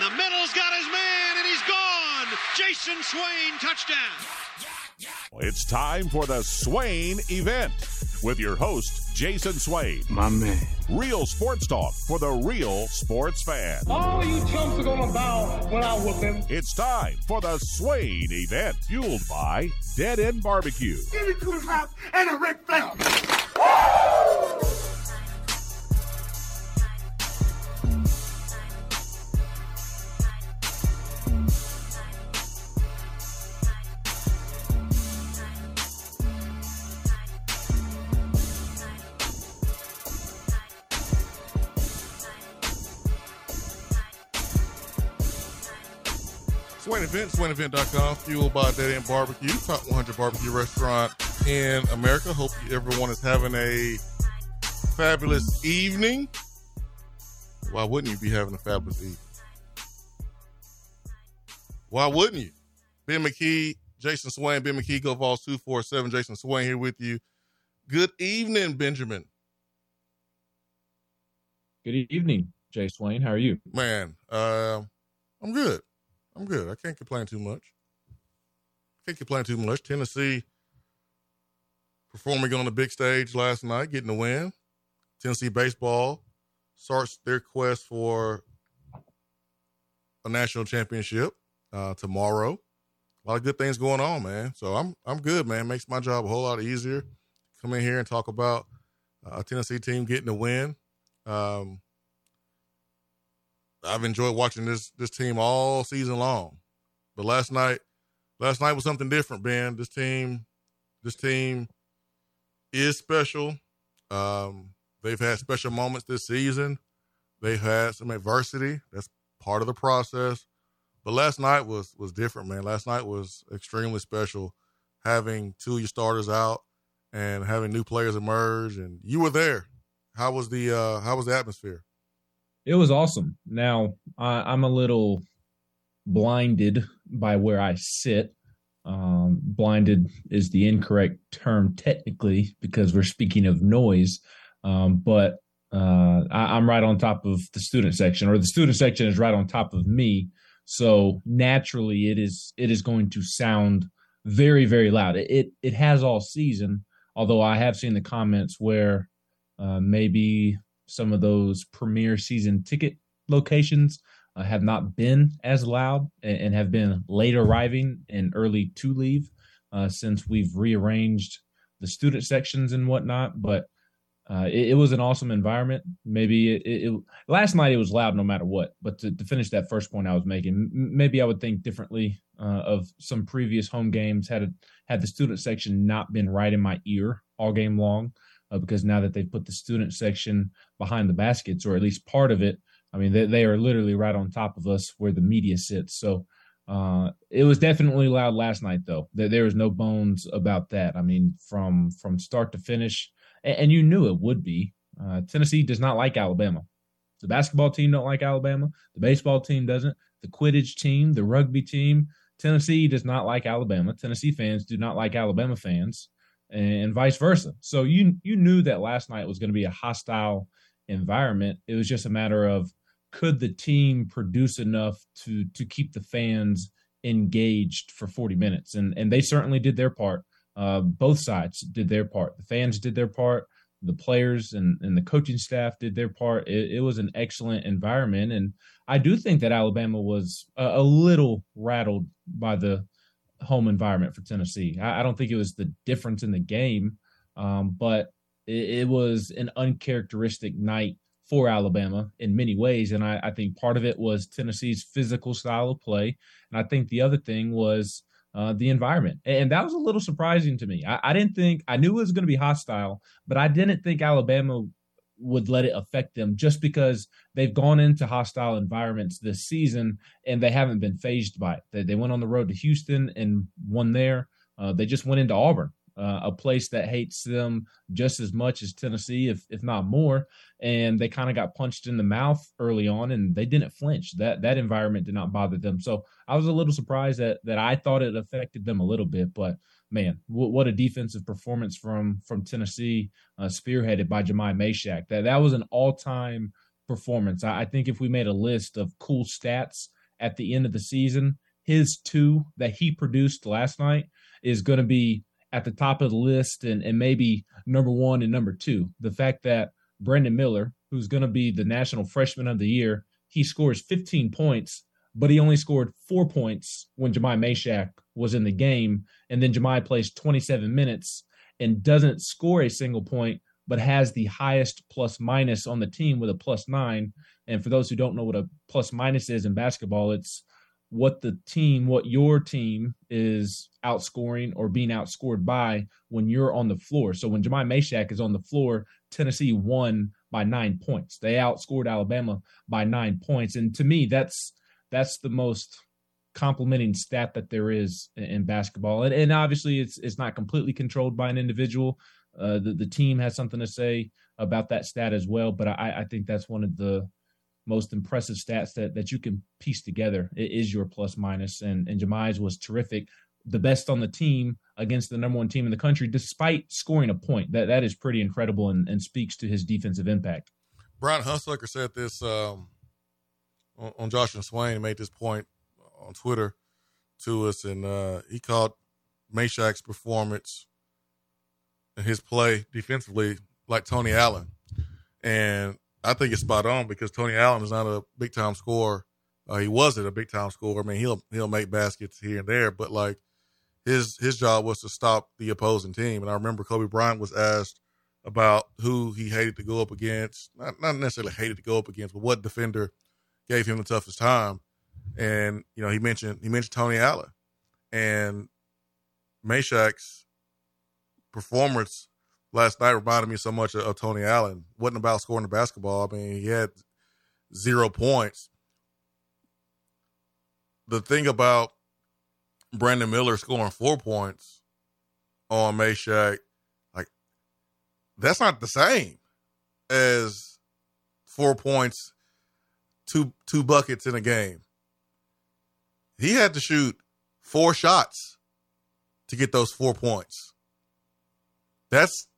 the middle's got his man, and he's gone. Jason Swain, touchdown. It's time for the Swain event with your host, Jason Swain. My man. Real sports talk for the real sports fan. All you chumps are gonna bow when I whoop him. It's time for the Swain event, fueled by Dead End Barbecue. Give me two house and a Ric Flair. SwainEvent.com, fueled by Dead End Barbecue, top 100 barbecue restaurant in America. Hope everyone is having a fabulous evening. Why wouldn't you be having a fabulous evening? Why wouldn't you? Ben McKee, Jason Swain, Ben McKee, Go Vols 247, Jason Swain here with you. Good evening, Benjamin. Good evening, Jay Swain. How are you? Man, uh, I'm good. I'm good. I can't complain too much. Can't complain too much. Tennessee performing on the big stage last night, getting the win. Tennessee baseball starts their quest for a national championship uh, tomorrow. A lot of good things going on, man. So I'm I'm good, man. Makes my job a whole lot easier. Come in here and talk about a Tennessee team getting the win. Um, I've enjoyed watching this this team all season long. But last night, last night was something different, Ben. This team, this team is special. Um, they've had special moments this season. They've had some adversity. That's part of the process. But last night was was different, man. Last night was extremely special. Having two of your starters out and having new players emerge, and you were there. How was the uh, how was the atmosphere? It was awesome. Now I, I'm a little blinded by where I sit. Um, blinded is the incorrect term technically because we're speaking of noise, um, but uh, I, I'm right on top of the student section, or the student section is right on top of me. So naturally, it is it is going to sound very very loud. It it, it has all season. Although I have seen the comments where uh, maybe some of those premier season ticket locations uh, have not been as loud and, and, have been late arriving and early to leave uh, since we've rearranged the student sections and whatnot. But uh, it, it, was an awesome environment. Maybe it, it, it, last night it was loud no matter what. But to, to finish that first point I was making, maybe I would think differently uh, of some previous home games had it, had the student section not been right in my ear all game long. Uh, because now that they've put the student section behind the baskets, or at least part of it, I mean, they, they are literally right on top of us where the media sits. So uh, it was definitely loud last night, though. There, there was no bones about that. I mean, from from start to finish, and, and you knew it would be. Uh, Tennessee does not like Alabama. The basketball team don't like Alabama. The baseball team doesn't. The Quidditch team, the rugby team, Tennessee does not like Alabama. Tennessee fans do not like Alabama fans, and vice versa. So you you knew that last night was going to be a hostile environment. It was just a matter of could the team produce enough to to keep the fans engaged for 40 minutes? And and they certainly did their part. Uh, both sides did their part. The fans did their part. The players and, and the coaching staff did their part. It, it was an excellent environment and i do think that alabama was a, a little rattled by the home environment for tennessee i, I don't think it was the difference in the game um, but it, it was an uncharacteristic night for Alabama in many ways. And I, I, think part of it was Tennessee's physical style of play. And I think the other thing was uh, the environment. And that was a little surprising to me. I, I didn't think, I knew it was going to be hostile, but I didn't think Alabama would let it affect them just because they've gone into hostile environments this season and they haven't been fazed by it. They, they went on the road to Houston and won there. Uh, they just went into Auburn uh, a place that hates them just as much as Tennessee, if if not more. And they kind of got punched in the mouth early on, and they didn't flinch. That that environment did not bother them. So I was a little surprised that that I thought it affected them a little bit, but man, w- what a defensive performance from from Tennessee, uh, spearheaded by Jahmai Mashack. That that was an all time performance. I, I think if we made a list of cool stats at the end of the season, his two that he produced last night is going to be at the top of the list and, and maybe number one and number two. The fact that Brandon Miller, who's going to be the National Freshman of the Year, he scores 15 points, but he only scored four points when Jahmai Mashack was in the game. And then Jahmai plays 27 minutes and doesn't score a single point, but has the highest plus minus on the team with a plus nine. And for those who don't know what a plus minus is in basketball, it's what the team, what your team is outscoring or being outscored by when you're on the floor. So when Jahmai Mashack is on the floor, Tennessee won by nine points. They outscored Alabama by nine points. And to me, that's that's the most complimenting stat that there is in basketball. And, and obviously it's it's not completely controlled by an individual. Uh, the, the team has something to say about that stat as well. But I, I think that's one of the most impressive stats that that you can piece together. It is your plus minus, and and Jahmai's was terrific, the best on the team against the number one team in the country, despite scoring a point. That that is pretty incredible and, and speaks to his defensive impact. Brian Hunsucker said this um, on, on Josh and Swain. Made this point on Twitter to us, and uh, he called Mashack's performance and his play defensively like Tony Allen. And I think it's spot on because Tony Allen is not a big time scorer. Uh, he wasn't a big time scorer. I mean, he'll he'll make baskets here and there, but like his his job was to stop the opposing team. And I remember Kobe Bryant was asked about who he hated to go up against. Not not necessarily hated to go up against, but what defender gave him the toughest time. And you know, he mentioned he mentioned Tony Allen and Mashack's performance last night reminded me so much of, of Tony Allen. wasn't about scoring the basketball. I mean, he had zero points. The thing about Brandon Miller scoring four points on Mashack, like that's not the same as four points, two two buckets in a game. He had to shoot four shots to get those four points. That's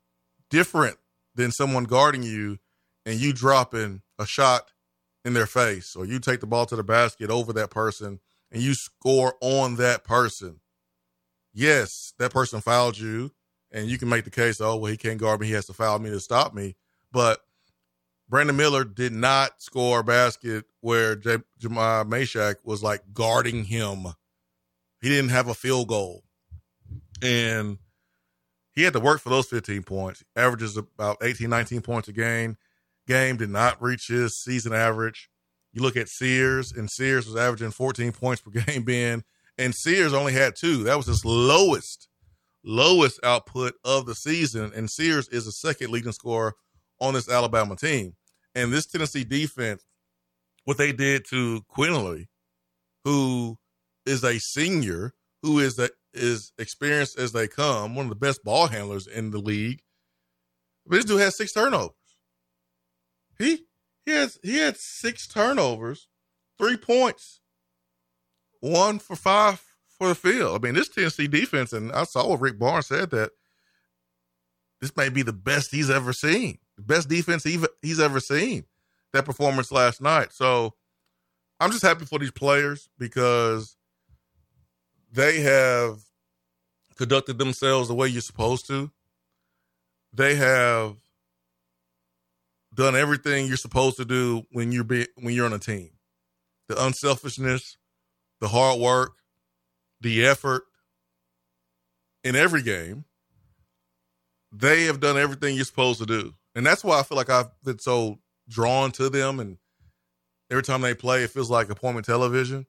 different than someone guarding you and you dropping a shot in their face or you take the ball to the basket over that person and you score on that person. Yes, that person fouled you and you can make the case, oh, well, he can't guard me. He has to foul me to stop me. But Brandon Miller did not score a basket where J- Jahmai Mashack was like guarding him. He didn't have a field goal. And – he had to work for those 15 points. Averages about 18, 19 points a game. Game did not reach his season average. You look at Sears, and Sears was averaging 14 points per game, Ben, and Sears only had two. That was his lowest, lowest output of the season. And Sears is the second leading scorer on this Alabama team. And this Tennessee defense, what they did to Quinerly, who is a senior, who is the is experienced as they come, one of the best ball handlers in the league. But this dude has six turnovers. He he has he had six turnovers, three points, one for five for the field. I mean, this Tennessee defense, and I saw what Rick Barnes said that this may be the best he's ever seen, best defense he's ever seen. That performance last night. So I'm just happy for these players because they have conducted themselves the way you're supposed to. They have done everything you're supposed to do when you're be, when you're on a team. The unselfishness, the hard work, the effort in every game. They have done everything you're supposed to do. And that's why I feel like I've been so drawn to them and every time they play it feels like appointment television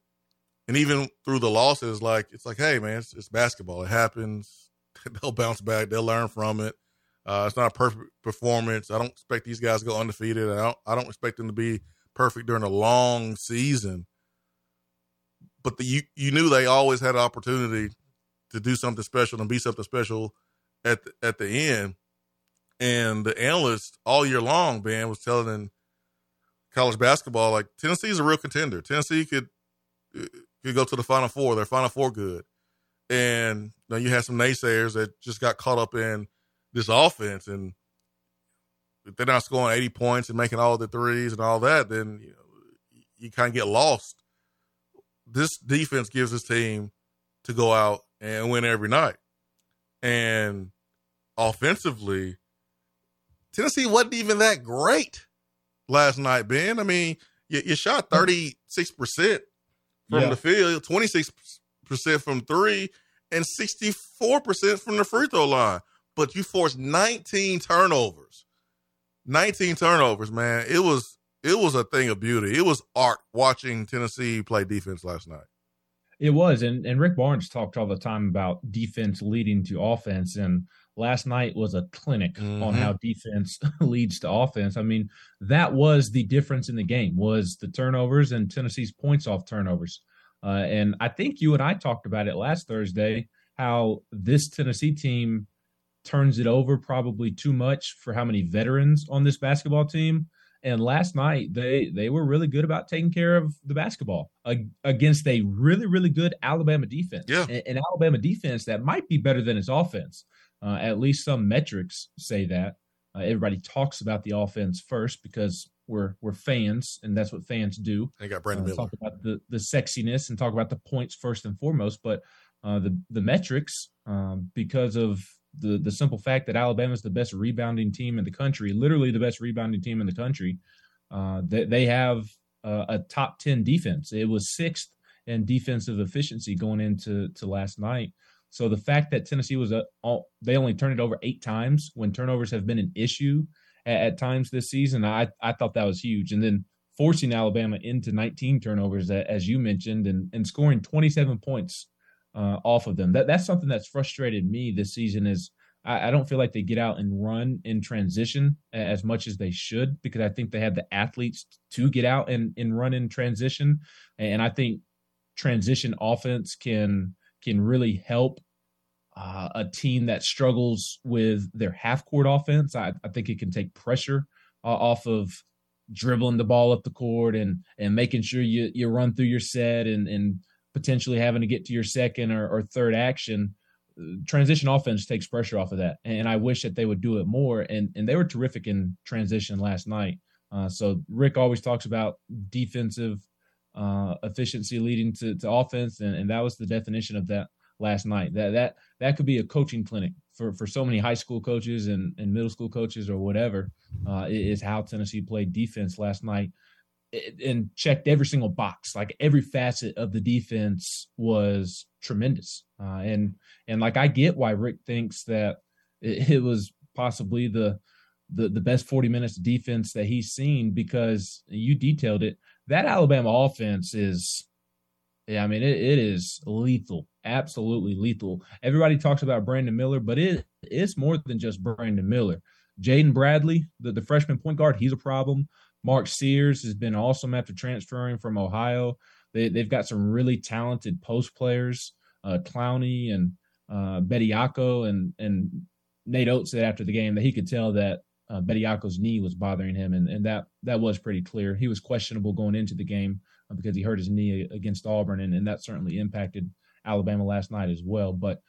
and even through the losses, like it's like, hey man, it's, it's basketball. It happens. They'll bounce back. They'll learn from it. Uh, it's not a perfect performance. I don't expect these guys to go undefeated. I don't. I don't expect them to be perfect during a long season. But the, you you knew they always had an opportunity to do something special and be something special at the, at the end. And the analyst all year long, Ben, was telling college basketball like Tennessee is a real contender. Tennessee could uh, could go to the Final Four. Their Final Four good. And you, know, you had some naysayers that just got caught up in this offense. And if they're not scoring 80 points and making all the threes and all that, then you, know, you kind of get lost. This defense gives this team to go out and win every night. And offensively, Tennessee wasn't even that great last night, Ben. I mean, you, you shot hmm. 36% from yeah. the field, 26% from three, and 64% from the free throw line. But you forced 19 turnovers. 19 turnovers, man. It was it was a thing of beauty. It was art watching Tennessee play defense last night. It was, and and Rick Barnes talked all the time about defense leading to offense, and last night was a clinic mm-hmm. on how defense leads to offense. I mean, that was the difference in the game was the turnovers and Tennessee's points off turnovers. Uh, and I think you and I talked about it last Thursday how this Tennessee team turns it over probably too much for how many veterans on this basketball team. And last night they they were really good about taking care of the basketball against a really really good Alabama defense. Yeah, an Alabama defense that might be better than its offense. Uh, at least some metrics say that. Uh, everybody talks about the offense first because we're we're fans, and that's what fans do. They got Brandon uh. Talk about the the sexiness and talk about the points first and foremost, but uh, the the metrics um, because of the the simple fact that Alabama is the best rebounding team in the country, literally the best rebounding team in the country. Uh, they, they have a top ten defense. It was sixth in defensive efficiency going into to last night. So the fact that Tennessee was a they only turned it over eight times when turnovers have been an issue at, at, times this season, I I thought that was huge. And then forcing Alabama into 19 turnovers, as you mentioned, and and scoring 27 points uh, off of them. That that's something that's frustrated me this season. Is I, I don't feel like they get out and run in transition as much as they should because I think they have the athletes to get out and and run in transition, and I think transition offense can can really help uh, a team that struggles with their half court offense. I, I think it can take pressure uh, off of dribbling the ball up the court and and making sure you you run through your set and and potentially having to get to your second or, or third action. Transition offense takes pressure off of that, and I wish that they would do it more. And and they were terrific in transition last night. Uh, so Rick always talks about defensive uh, efficiency leading to, to offense, and, and that was the definition of that last night. That that that could be a coaching clinic for for so many high school coaches and, and middle school coaches or whatever. Uh, is how Tennessee played defense last night and checked every single box. Like every facet of the defense was tremendous. Uh, and and like I get why Rick thinks that it, it was possibly the the the best 40 minutes of defense that he's seen because you detailed it that Alabama offense is, yeah, I mean, it, it is lethal, absolutely lethal. Everybody talks about Brandon Miller, but it it's more than just Brandon Miller. Jaden Bradley, the, the freshman point guard, he's a problem. Mark Sears has been awesome after transferring from Ohio. They, they've got some really talented post players, uh, Clowney and uh, Bediako, and and Nate Oates said after the game that he could tell that uh, Bediako's knee was bothering him, and, and that that was pretty clear. He was questionable going into the game uh, because he hurt his knee against Auburn, and, and that certainly impacted Alabama last night as well. But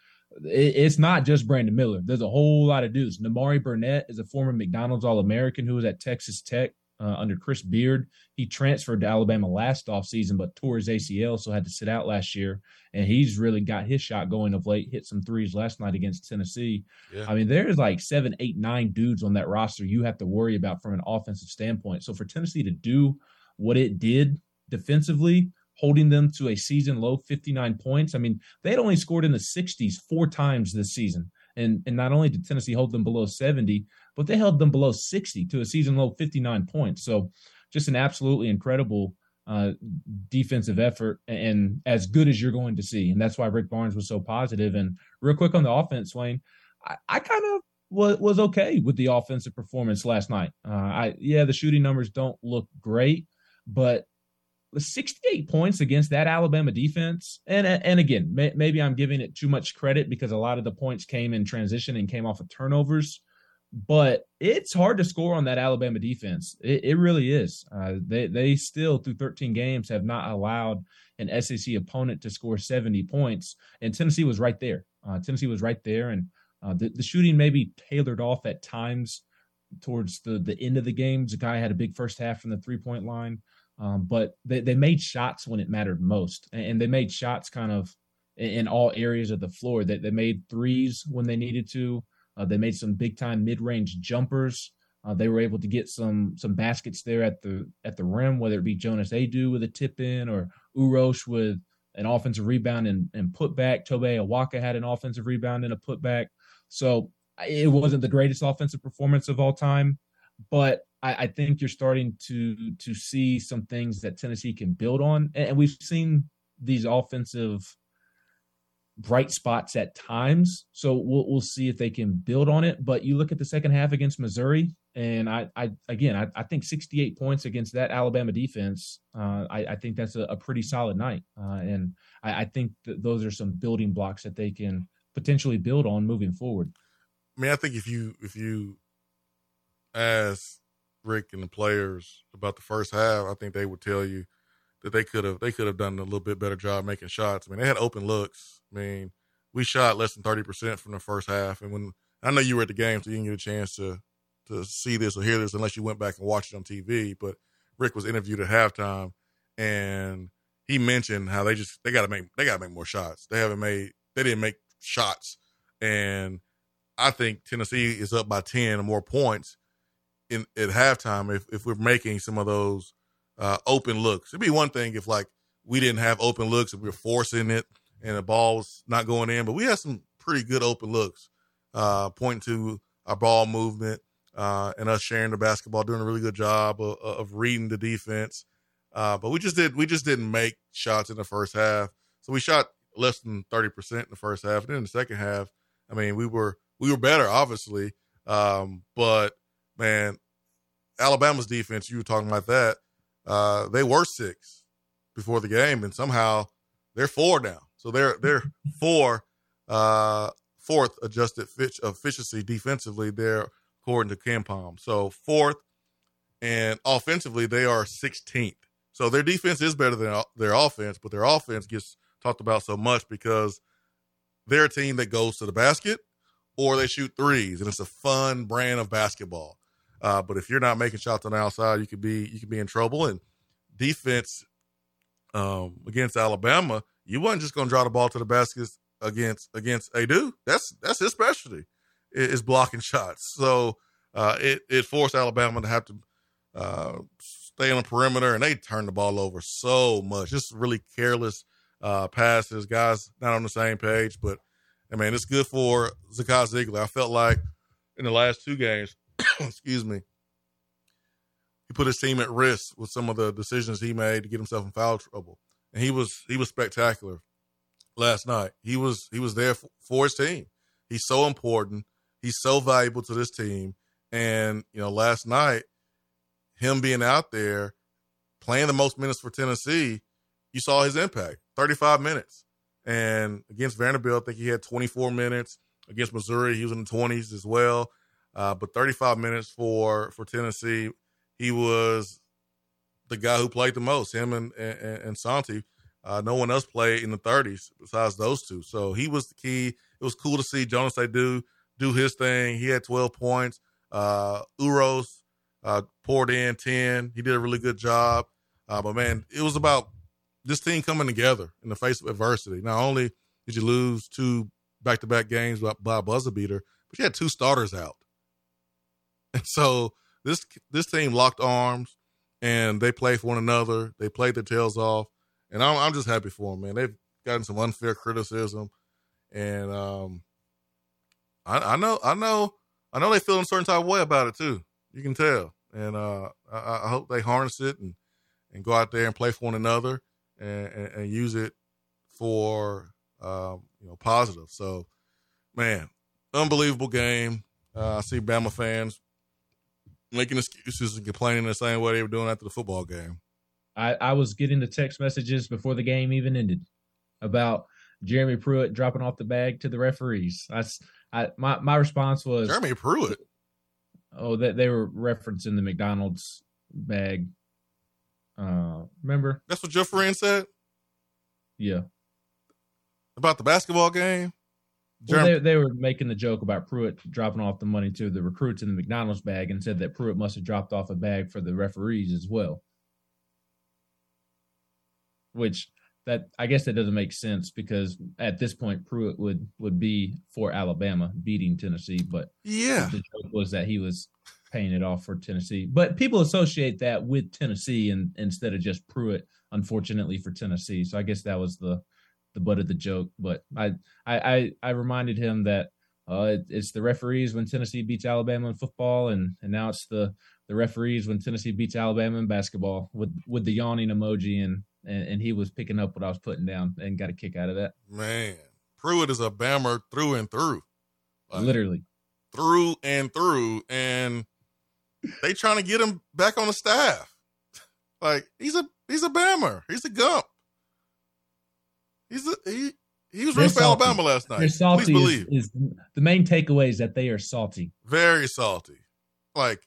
it, it's not just Brandon Miller. There's a whole lot of dudes. Nimari Burnett is a former McDonald's All American who was at Texas Tech uh, under Chris Beard. He transferred to Alabama last offseason, but tore his ACL, so had to sit out last year. And he's really got his shot going of late, hit some threes last night against Tennessee. Yeah. I mean, there's like seven, eight, nine dudes on that roster you have to worry about from an offensive standpoint. So for Tennessee to do what it did defensively, holding them to a season low 59 points. I mean, they had only scored in the 60s four times this season. And, and not only did Tennessee hold them below 70, but they held them below 60 to a season low 59 points. So just an absolutely incredible uh, defensive effort and as good as you're going to see. And that's why Rick Barnes was so positive. And real quick on the offense, Wayne, I, I kind of was, was okay with the offensive performance last night. Uh, I yeah, the shooting numbers don't look great, but 68 points against that Alabama defense. And and again, may, maybe I'm giving it too much credit because a lot of the points came in transition and came off of turnovers. But it's hard to score on that Alabama defense. It, it really is. Uh, they they still through 13 games have not allowed an SEC opponent to score 70 points, and Tennessee was right there. Uh, Tennessee was right there, and uh, the, the shooting maybe tailored off at times towards the the end of the game. Zakai had a big first half from the three point line, um, but they, they made shots when it mattered most, and they made shots kind of in all areas of the floor. That they, they made threes when they needed to. Uh, they made some big time mid range jumpers. Uh, they were able to get some some baskets there at the at the rim, whether it be Jonas Aidoo with a tip in or Uros with an offensive rebound and, and putback. Tobe Awaka had an offensive rebound and a putback. So it wasn't the greatest offensive performance of all time, but I, I, think you're starting to to see some things that Tennessee can build on, and we've seen these offensive bright spots at times. So we'll we'll see if they can build on it. But you look at the second half against Missouri, and I, I again, I, I think 68 points against that Alabama defense. Uh, I, I, think that's a, a pretty solid night, uh, and I, I think that those are some building blocks that they can potentially build on moving forward. I mean, I think if you if you ask Rick and the players about the first half, I think they would tell you that they could have they could have done a little bit better job making shots. I mean, they had open looks. I mean, we shot less than thirty percent from the first half, and when I know you were at the game, so you didn't get a chance to to see this or hear this unless you went back and watched it on TV. But Rick was interviewed at halftime, and he mentioned how they just they got to make they got to make more shots. They haven't made they didn't make shots, and I think Tennessee is up by ten or more points in at halftime if if we're making some of those uh, open looks. It'd be one thing if like we didn't have open looks and we were forcing it and the ball was not going in, but we had some pretty good open looks, uh, pointing to our ball movement uh, and us sharing the basketball, doing a really good job of, of reading the defense. Uh, but we just did we just didn't make shots in the first half. So we shot less than thirty percent in the first half. And then in the second half, I mean, we were we were better, obviously. Um, but man, Alabama's defense, you were talking about that. Uh, they were six before the game, and somehow they're four now. So they're they're four, uh, fourth adjusted efficiency defensively. They're according to KenPom. So fourth, and offensively they are 16th. So their defense is better than their offense, but their offense gets talked about so much because they're a team that goes to the basket or they shoot threes, and it's a fun brand of basketball. Uh, but if you're not making shots on the outside, you could be you could be in trouble. And defense um, against Alabama, you wasn't just going to draw the ball to the baskets against against Aidoo. That's that's his specialty is blocking shots. So uh, it it forced Alabama to have to uh, stay on the perimeter, and they turned the ball over so much. Just really careless uh, passes. Guys not on the same page, but I mean it's good for Zakai Zeigler. I felt like in the last two games, excuse me, he put his team at risk with some of the decisions he made to get himself in foul trouble, and he was he was spectacular last night. He was he was there for, for his team. He's so important. He's so valuable to this team. And, you know, last night, him being out there playing the most minutes for Tennessee, you saw his impact 35 minutes. And against Vanderbilt, I think he had 24 minutes. Against Missouri, he was in the 20s as well. Uh, but 35 minutes for for Tennessee, he was the guy who played the most. Him and and, and Santi. Uh, no one else played in the 30s besides those two. So he was the key. It was cool to see Jonas Aidoo do do his thing. He had 12 points. Uh, Uros uh, poured in 10. He did a really good job. Uh, but man, it was about this team coming together in the face of adversity. Not only did you lose two back to back games by, by a buzzer beater, but you had two starters out. And so this this team locked arms and they play for one another. They played their tails off. And I'm, I'm just happy for them, man. They've gotten some unfair criticism. And um, I, I know, I know, I know they feel a certain type of way about it too. You can tell, and uh, I, I, hope they harness it and and go out there and play for one another and, and, and use it for um, you know positive. So, man, unbelievable game. Uh, I see Bama fans making excuses and complaining the same way they were doing after the football game. I, I was getting the text messages before the game even ended about Jeremy Pruitt dropping off the bag to the referees. That's I my my response was Jeremy Pruitt. Oh, that they were referencing the McDonald's bag. Uh, remember? That's what Jeff Friend said. Yeah. About the basketball game. Well, they, they were making the joke about Pruitt dropping off the money to the recruits in the McDonald's bag and said that Pruitt must have dropped off a bag for the referees as well. Which that I guess that doesn't make sense because at this point Pruitt would would be for Alabama beating Tennessee, but yeah, the joke was that he was paying it off for Tennessee. But people associate that with Tennessee and instead of just Pruitt, unfortunately for Tennessee. So I guess that was the the butt of the joke. But I I I, I reminded him that uh, it, it's the referees when Tennessee beats Alabama in football, and and now it's the the referees when Tennessee beats Alabama in basketball with with the yawning emoji and and, and he was picking up what I was putting down and got a kick out of that. Man, Pruitt is a bammer through and through, like, literally through and through, and they trying to get him back on the staff. Like he's a he's a bammer. He's a gump. He's a he. He was rooting for Alabama last night. They're salty. Please believe. Is, is the main takeaway is that they are salty. Very salty. Like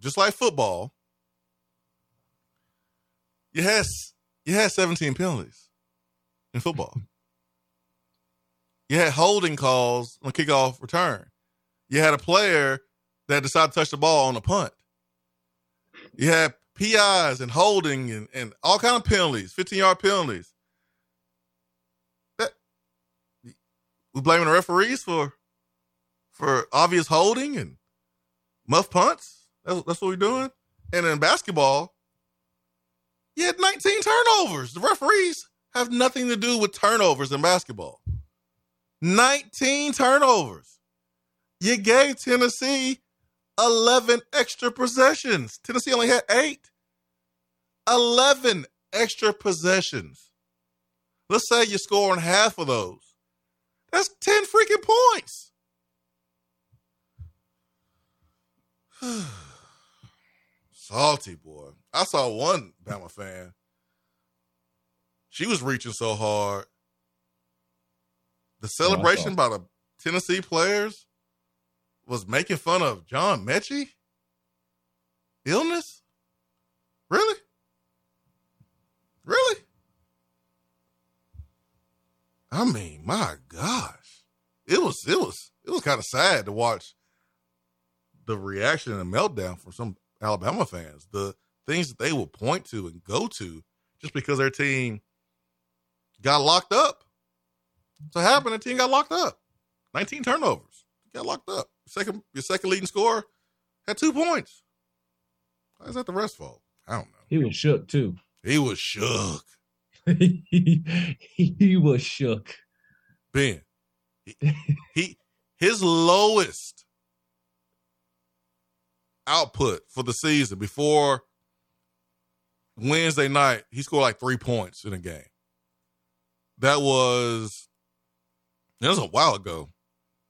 just like football, you had you had 17 penalties in football. you had holding calls on kickoff return. You had a player that decided to touch the ball on a punt. You had PIs and holding and, and all kind of penalties, 15 yard penalties. We blaming the referees for for obvious holding and muff punts. That's, that's what we're doing. And in basketball, you had 19 turnovers. The referees have nothing to do with turnovers in basketball. 19 turnovers. You gave Tennessee 11 extra possessions. Tennessee only had eight. 11 extra possessions. Let's say you're on half of those. That's 10 freaking points. Salty boy. I saw one Bama fan. She was reaching so hard. The celebration by the Tennessee players was making fun of John Metchie? Illness? Really? Really? I mean, my gosh. It was it was it was kind of sad to watch the reaction and meltdown from some Alabama fans. The things that they will point to and go to just because their team got locked up. So happened, their team got locked up. 19 turnovers. Got locked up. Second, your second leading scorer had two points. Why is that the rest fault? I don't know. He was shook too. He was shook. He, he was shook. Ben, he, he his lowest output for the season before Wednesday night, he scored like three points in a game. That was that was a while ago.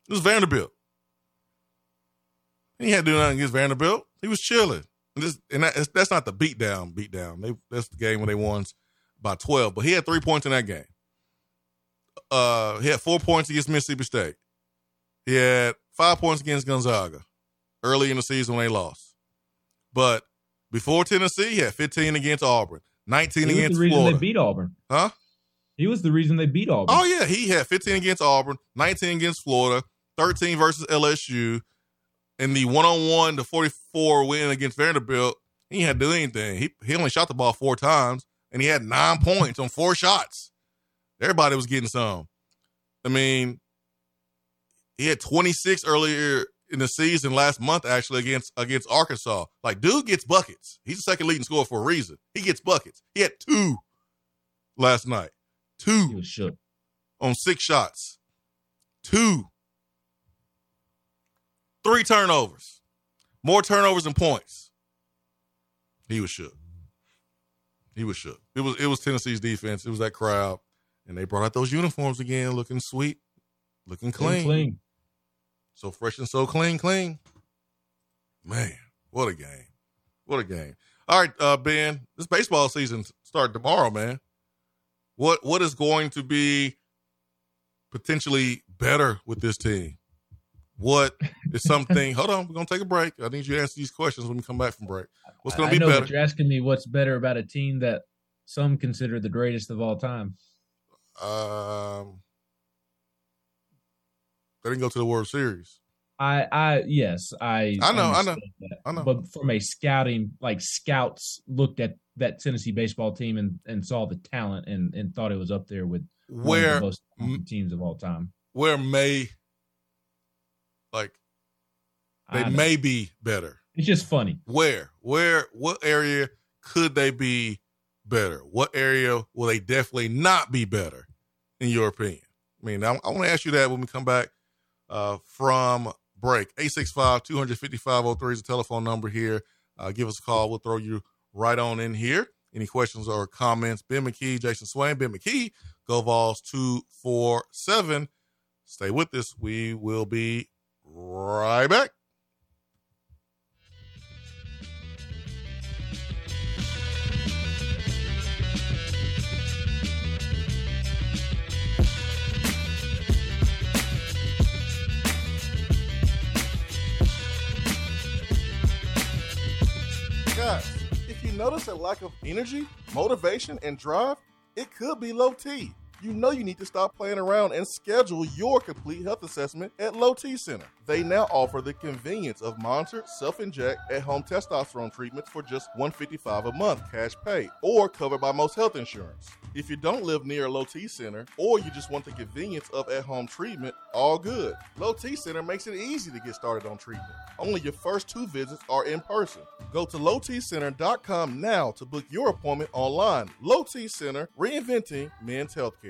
It was Vanderbilt. He had to do nothing against Vanderbilt. He was chilling. And, this, and that, that's not the beat down, beat down. They, that's the game when they won by 12. But he had three points in that game. Uh, he had four points against Mississippi State. He had five points against Gonzaga early in the season when they lost. But before Tennessee, he had 15 against Auburn, 19 he against the reason Florida. They beat Auburn. Huh? He was the reason they beat Auburn. Oh yeah, he had 15 against Auburn, 19 against Florida, 13 versus LSU, and the one-on-one to 44 win against Vanderbilt. He had to do anything. He he only shot the ball four times, and he had nine points on four shots. Everybody was getting some. I mean, he had 26 earlier in the season last month actually against against Arkansas. Like dude gets buckets. He's the second leading scorer for a reason. He gets buckets. He had two last night. Two. He was shook. On six shots. Two. Three turnovers. More turnovers than points. He was shook. He was shook. It was it was Tennessee's defense. It was that crowd. And they brought out those uniforms again, looking sweet, looking clean. clean. So fresh and so clean, clean. Man, what a game. What a game. All right, uh, Ben, this baseball season start tomorrow, man. What what is going to be potentially better with this team? What is something? hold on, we're gonna take a break. I need you to answer these questions when we come back from break. What's gonna be know, better? you're asking me what's better about a team that some consider the greatest of all time. Um, They didn't go to the World Series. I, I, yes, I, I know, I know, that. I know. But from a scouting, like scouts looked at that Tennessee baseball team and, and saw the talent and, and thought it was up there with where the most teams of all time. Where may, like, they may be better. It's just funny. Where, where, what area could they be better? What area will they definitely not be better, in your opinion? I mean, I, I want to ask you that when we come back uh, from break. 865 255 03 is the telephone number here. Uh, give us a call. We'll throw you right on in here. Any questions or comments? Ben McKee, Jason Swain, Ben McKee, Go Vols 247. Stay with us. We will be right back. Guys, if you notice a lack of energy, motivation, and drive, it could be low T. You know you need to stop playing around and schedule your complete health assessment at Low T Center. They now offer the convenience of monitored self-inject at-home testosterone treatments for just 155 a month, cash pay, or covered by most health insurance. If you don't live near a Low T Center, or you just want the convenience of at-home treatment, all good. Low T Center makes it easy to get started on treatment. Only your first two visits are in person. Go to lowtcenter.com now to book your appointment online. Low T Center, reinventing men's healthcare.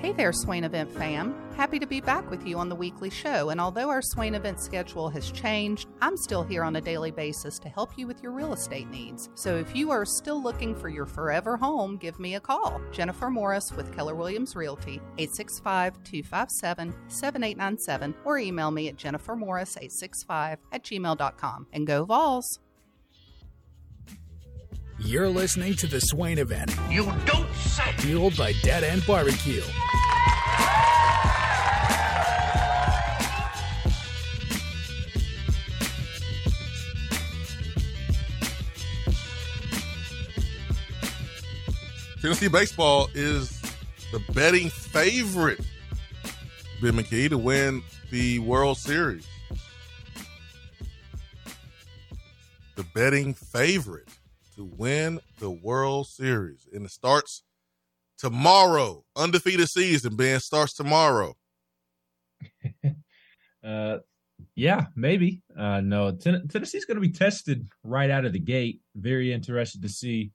Hey there, Swain Event fam. Happy to be back with you on the weekly show. And although our Swain Event schedule has changed, I'm still here on a daily basis to help you with your real estate needs. So if you are still looking for your forever home, give me a call. Jennifer Morris with Keller Williams Realty, 865 257 7897, or email me at jennifermorris865 at gmail.com. And go Vols! You're listening to the Swain event. You don't say. Fueled by Dead End Barbecue. Tennessee baseball is the betting favorite, Ben McKee, to win the World Series. The betting favorite to win the World Series. And it starts tomorrow. Undefeated season, Ben, starts tomorrow. uh, yeah, maybe. Uh, no, Ten- Tennessee's going to be tested right out of the gate. Very interested to see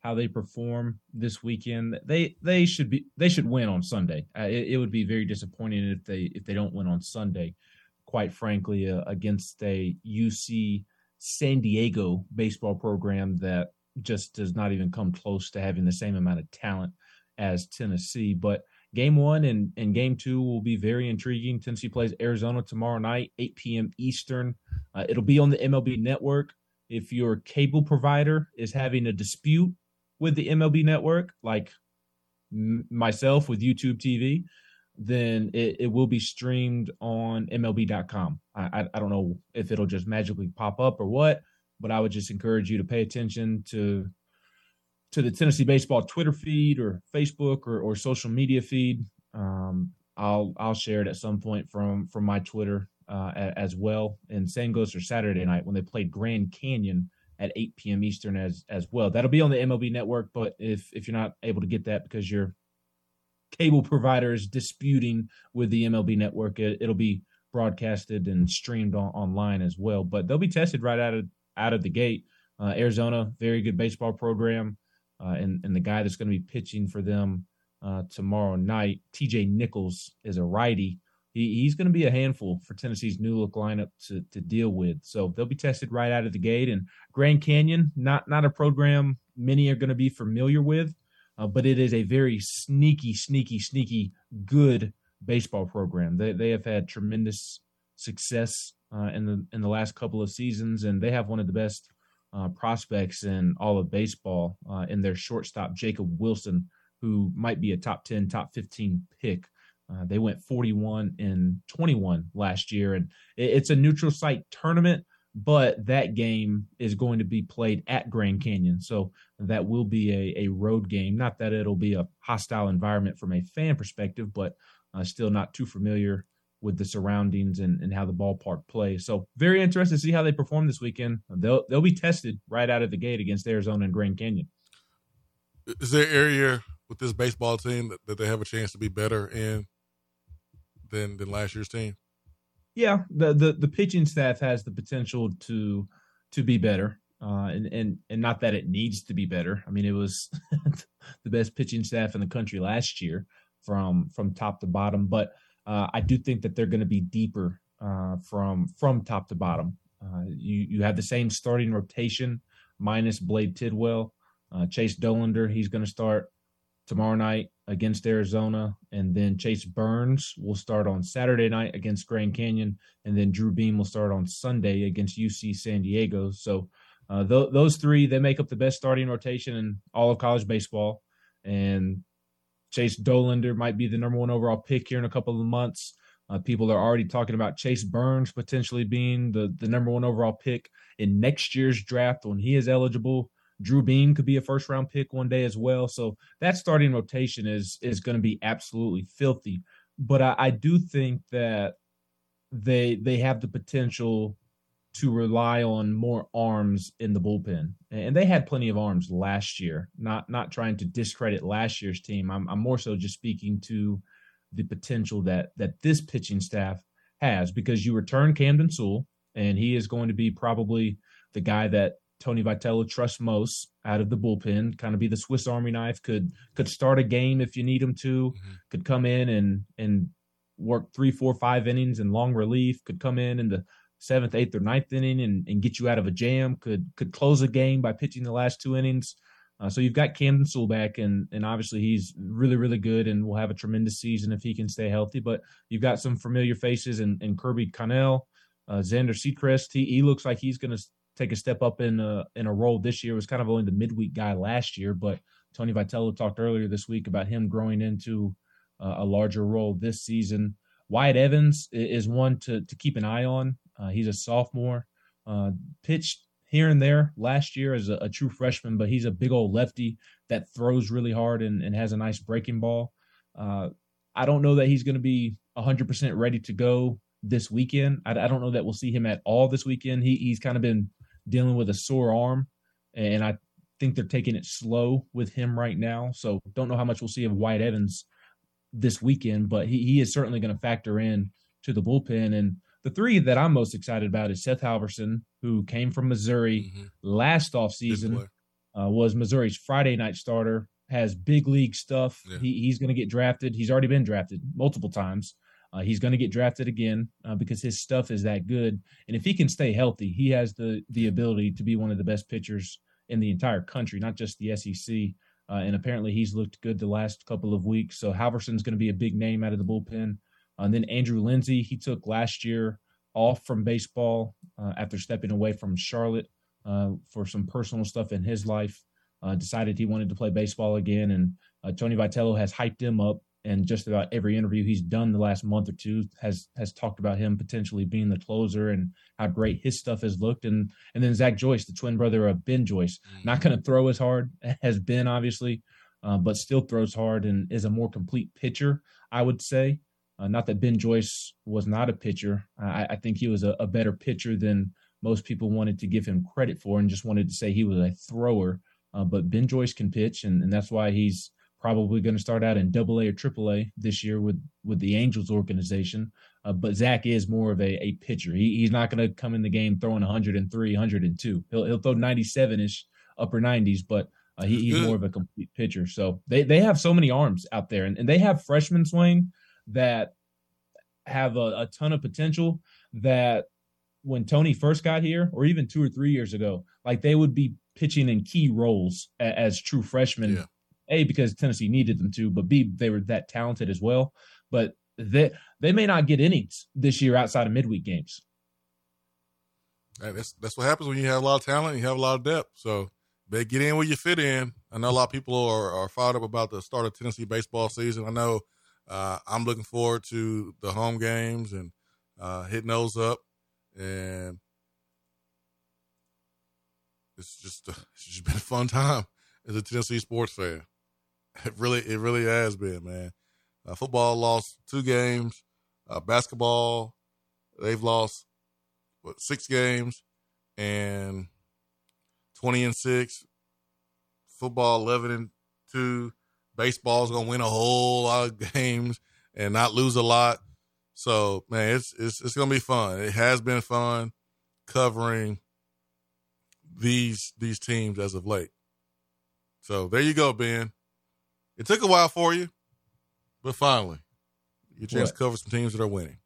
how they perform this weekend. They they should be they should win on Sunday. Uh, it, it, would be very disappointing if they if they don't win on Sunday. Quite frankly, uh, against a UC San Diego baseball program that just does not even come close to having the same amount of talent as Tennessee. But game one and, and game two will be very intriguing. Tennessee plays Arizona tomorrow night, 8 p.m. Eastern. Uh, it'll be on the MLB network. If your cable provider is having a dispute with the MLB network, like m- myself with YouTube TV, then it, it will be streamed on MLB.com. I, I, I don't know if it'll just magically pop up or what, but I would just encourage you to pay attention to to the Tennessee baseball Twitter feed or Facebook or, or social media feed. Um, I'll I'll share it at some point from from my Twitter uh, as well. And same goes for Saturday night when they played Grand Canyon at 8 p.m. Eastern as as well. That'll be on the MLB Network. But if if you're not able to get that because your cable providers disputing with the MLB Network, it, will be broadcasted and streamed on, online as well. But they'll be tested right out of out of the gate. Uh, Arizona, very good baseball program, uh, and and the guy that's going to be pitching for them uh, tomorrow night, T.J. Nichols, is a righty. He, he's going to be a handful for Tennessee's new look lineup to to deal with. So they'll be tested right out of the gate. And Grand Canyon, not not a program many are going to be familiar with, uh, but it is a very sneaky, sneaky, sneaky good baseball program. They they have had tremendous success uh, in the in the last couple of seasons, and they have one of the best uh, prospects in all of baseball uh, in their shortstop Jacob Wilson, who might be a top ten, top fifteen pick. Uh, they went 41 and 21 last year, and it's a neutral site tournament but that game is going to be played at Grand Canyon. So that will be a, a road game. Not that it'll be a hostile environment from a fan perspective, but uh, still not too familiar with the surroundings and, and how the ballpark plays. So very interested to see how they perform this weekend. They'll they'll be tested right out of the gate against Arizona and Grand Canyon. Is there area with this baseball team that, that they have a chance to be better in than than last year's team? Yeah, the, the the pitching staff has the potential to to be better. Uh, and and and not that it needs to be better. I mean, it was the best pitching staff in the country last year from from top to bottom. But uh, I do think that they're going to be deeper uh, from from top to bottom. Uh, you you have the same starting rotation minus Blade Tidwell, uh, Chase Dollander. He's going to start tomorrow night against Arizona, and then Chase Burns will start on Saturday night against Grand Canyon, and then Drew Beam will start on Sunday against UC San Diego. So uh, th- those three they make up the best starting rotation in all of college baseball, and Chase Dollander might be the number one overall pick here in a couple of months. Uh, people are already talking about Chase Burns potentially being the, the number one overall pick in next year's draft when he is eligible. Drew Beam could be a first round pick one day as well. So that starting rotation is is going to be absolutely filthy. But I, I do think that they they have the potential to rely on more arms in the bullpen, and they had plenty of arms last year. Not not trying to discredit last year's team. I'm, I'm more so just speaking to the potential that that this pitching staff has because you return Camden Sewell, and he is going to be probably the guy that Tony Vitello trusts most out of the bullpen, kind of be the Swiss Army knife. Could could start a game if you need him to. Mm-hmm. Could come in and and work three, four, five innings in long relief. Could come in in the seventh, eighth, or ninth inning and, and get you out of a jam. Could could close a game by pitching the last two innings. Uh, so you've got Camden Sewell back, and and obviously he's really really good, and will have a tremendous season if he can stay healthy. But you've got some familiar faces, and, and Kirby Connell, uh, Zander Sechrist. He he looks like he's going to take a step up in a in a role this year. Was kind of only the midweek guy last year, but Tony Vitello talked earlier this week about him growing into uh, a larger role this season. Wyatt Evans is one to to keep an eye on. Uh, he's a sophomore, uh, pitched here and there last year as a, a, true freshman, but he's a big old lefty that throws really hard and, and has a nice breaking ball. Uh, I don't know that he's going to be 100% ready to go this weekend. I, I, don't know that we'll see him at all this weekend. He, he's kind of been dealing with a sore arm, and I think they're taking it slow with him right now. So don't know how much we'll see of Wyatt Evans this weekend, but he, he is certainly going to factor in to the bullpen. And the three that I'm most excited about is Seth Halvorsen, who came from Missouri mm-hmm. last offseason, uh, was Missouri's Friday night starter, has big league stuff. Yeah. He, he's going to get drafted. He's already been drafted multiple times. Uh, he's going to get drafted again uh, because his stuff is that good. And if he can stay healthy, he has the the ability to be one of the best pitchers in the entire country, not just the SEC. Uh, and apparently, he's looked good the last couple of weeks. So Halvorsen's going to be a big name out of the bullpen. Uh, and then Andrew Lindsey, he took last year off from baseball uh, after stepping away from Charlotte uh, for some personal stuff in his life. decided he wanted to play baseball again, and Tony Vitello has hyped him up and just about every interview he's done the last month or two has has talked about him potentially being the closer and how great his stuff has looked. And and then Zach Joyce, the twin brother of Ben Joyce, mm-hmm. not going to throw as hard as Ben, obviously, uh, but still throws hard and is a more complete pitcher, I would say. Uh, not that Ben Joyce was not a pitcher. I, I think he was a, a better pitcher than most people wanted to give him credit for, and just wanted to say he was a thrower. Uh, but Ben Joyce can pitch, and, and that's why he's probably going to start out in double A or triple A this year with, with the Angels organization. Uh, but Zach is more of a, a pitcher. He, he's not going to come in the game throwing 103, 102. He'll, he'll throw 97 ish, upper 90s, but uh, he, he's more of a complete pitcher. So they, they have so many arms out there, and, and they have freshmen, Swain, that have a, a ton of potential that when Tony first got here, or even two or three years ago, like they would be pitching in key roles as, as true freshmen. Yeah a because Tennessee needed them to, but B they were that talented as well. But they they may not get innings this year outside of midweek games. Hey, that's that's what happens when you have a lot of talent you have a lot of depth. So they get in where you fit in. I know a lot of people are, are fired up about the start of Tennessee baseball season. I know uh, I'm looking forward to the home games and uh, hitting those up. And it's just it's just been a fun time as a Tennessee sports fan. It really it really has been, man. Uh, football lost two games. Uh, basketball, they've lost what six games and twenty and six. Football eleven and two. Baseball's gonna win a whole lot of games and not lose a lot. So man, it's it's it's gonna be fun. It has been fun covering these these teams as of late. So there you go, Ben. It took a while for you, but finally, you chance to cover some teams that are winning.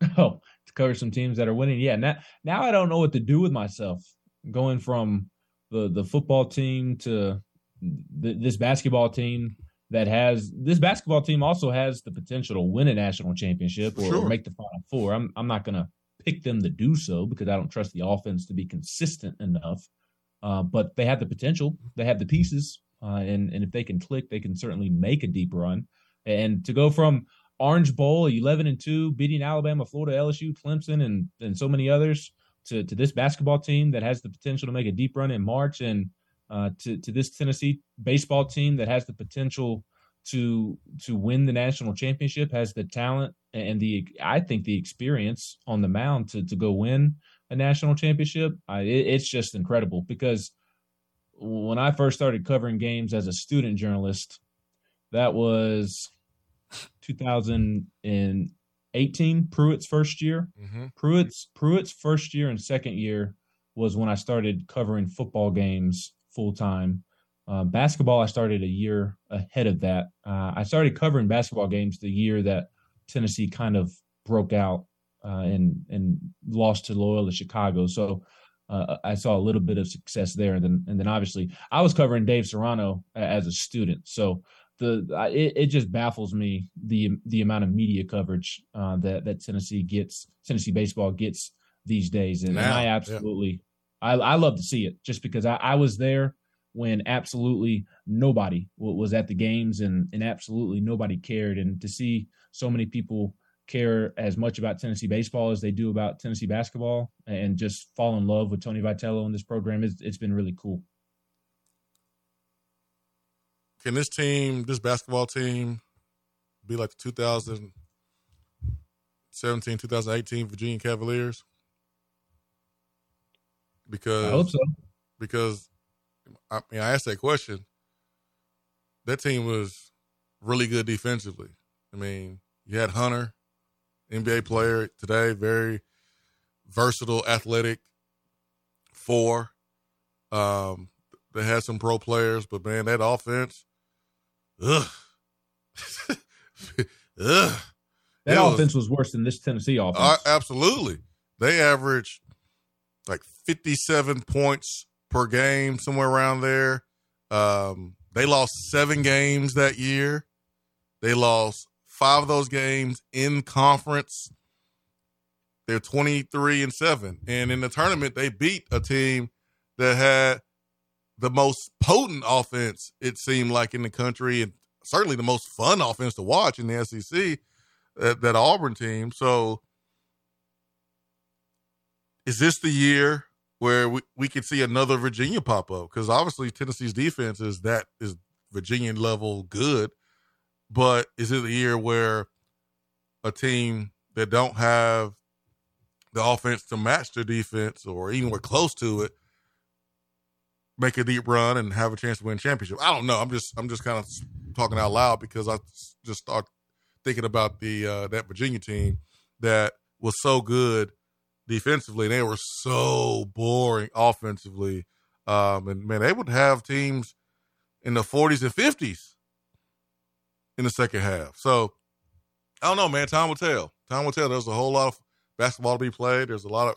Oh, to cover some teams that are winning. Yeah. Now, now I don't know what to do with myself. Going from the the football team to th- this basketball team that has this basketball team also has the potential to win a national championship or, Sure. or make the final four. I'm I'm not gonna pick them to do so because I don't trust the offense to be consistent enough. Uh, but they have the potential. They have the pieces, uh, and and if they can click, they can certainly make a deep run. And to go from Orange Bowl, eleven and two, beating Alabama, Florida, LSU, Clemson, and and so many others, to to this basketball team that has the potential to make a deep run in March, and uh, to to this Tennessee baseball team that has the potential to to win the national championship, has the talent and the I think the experience on the mound to to go win a national championship. I, it, it's just incredible because when I first started covering games as a student journalist, that was 2018, Pruitt's first year. Mm-hmm. Pruitt's Pruitt's first year and second year was when I started covering football games full time. Uh, basketball, I started a year ahead of that. Uh, I started covering basketball games the year that Tennessee kind of broke out uh, and and lost to Loyola Chicago. So uh, I saw a little bit of success there, and then and then obviously I was covering Dave Serrano as a student. So the I- it, it just baffles me the the amount of media coverage uh, that that Tennessee gets, Tennessee baseball gets these days, and, and I yeah. absolutely I I love to see it just because I, I was there when absolutely nobody was at the games and and absolutely nobody cared, and to see so many people care as much about Tennessee baseball as they do about Tennessee basketball and just fall in love with Tony Vitello in this program. It's, it's been really cool. Can this team, this basketball team, be like the 2017, 2018 Virginia Cavaliers? Because I hope so. because I mean I asked that question. That team was really good defensively. I mean, you had Hunter, NBA player today, very versatile, athletic. Four, um, they had some pro players, but man, that offense, ugh, ugh. That It offense was worse than this Tennessee offense. uh, absolutely. They averaged like 57 points per game, somewhere around there. Um, they lost seven games that year. They lost five of those games in conference. They're 23 and 7. And in the tournament, they beat a team that had the most potent offense, it seemed like, in the country, and certainly the most fun offense to watch in the SEC, that, that Auburn team. So, is this the year where we, we could see another Virginia pop up? Because obviously Tennessee's defense is that is Virginia level good, but is it the year where a team that don't have the offense to match their defense or even we're close to it make a deep run and have a chance to win championship? I don't know. I'm just I'm just kind of talking out loud because I just start thinking about the uh, that Virginia team that was so good defensively. They were so boring offensively. Um, and man, they would have teams in the 40s and 50s in the second half. So I don't know, man. Time will tell. Time will tell. There's a whole lot of basketball to be played. There's a lot of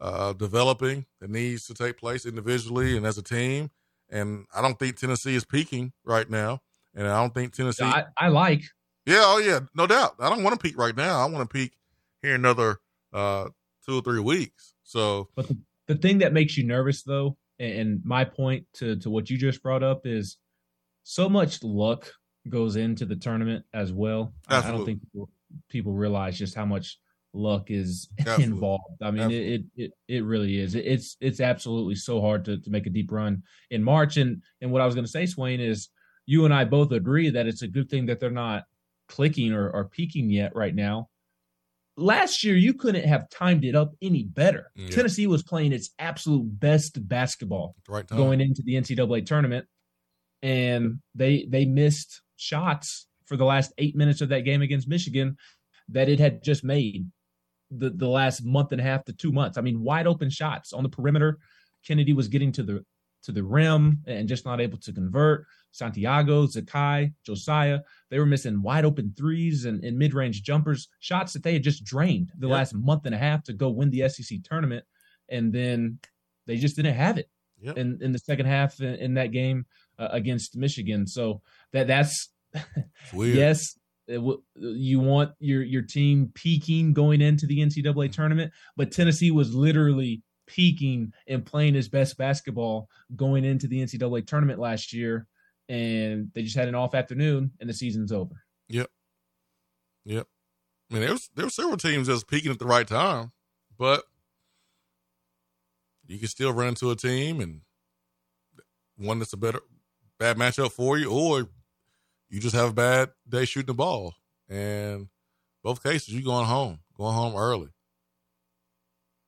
uh, developing that needs to take place individually and as a team. And I don't think Tennessee is peaking right now. And I don't think Tennessee. I, I like Yeah, oh yeah, no doubt. I don't want to peak right now. I want to peak here another uh two or three weeks. So, but the, the thing that makes you nervous, though, and, and my point to to what you just brought up is so much luck goes into the tournament as well. I, I don't think people, people, realize just how much luck is Absolutely. involved. I mean, it, it it really is. It, it's it's absolutely so hard to to make a deep run in March. And and what I was going to say, Swain, is you and I both agree that it's a good thing that they're not clicking or, or peaking yet right now. Last year, you couldn't have timed it up any better. Yeah. Tennessee was playing its absolute best basketball right going into the NCAA tournament, and they they missed shots for the last eight minutes of that game against Michigan that it had just made the the last month and a half to two months. I mean, wide open shots on the perimeter. Kennedy was getting to the to the rim and just not able to convert. Santiago, Zakai, Josiah, they were missing wide open threes and, and mid range jumpers, shots that they had just drained the yep. last month and a half to go win the SEC tournament. And then they just didn't have it yep. in, in the second half in, in that game uh, against Michigan. So that that's yes, w- you want your your team peaking going into the NCAA tournament, but Tennessee was literally peaking and playing his best basketball going into the NCAA tournament last year, and they just had an off afternoon, and the season's over. Yep, yep. I mean, there was there were several teams that was peaking at the right time, but you can still run into a team and one that's a better bad matchup for you, or you just have a bad day shooting the ball. And both cases, you going home, going home early.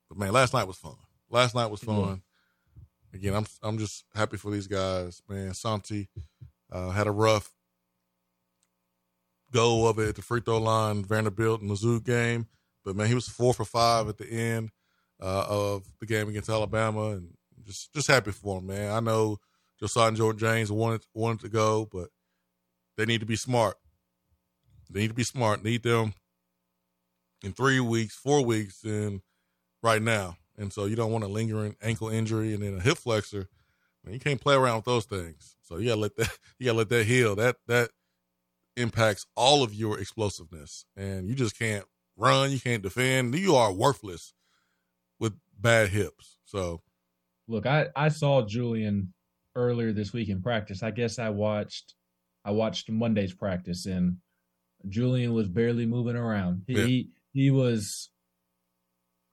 But man, last night was fun. Last night was fun. Mm-hmm. Again, I'm I'm just happy for these guys, man. Santi uh, had a rough go of it at the free throw line, Vanderbilt and Mizzou game, but man, he was four for five at the end uh, of the game against Alabama, and just just happy for him, man. I know Josiah and Jordan James wanted wanted to go, but they need to be smart. They need to be smart. Need them in three weeks, four weeks, and right now. And so you don't want a lingering ankle injury and then a hip flexor. Man, you can't play around with those things. So you gotta let that you gotta let that heal. That that impacts all of your explosiveness. And you just can't run, you can't defend. You are worthless with bad hips. So look, I, I saw Julian earlier this week in practice. I guess I watched I watched Monday's practice and Julian was barely moving around. He yeah. he, he was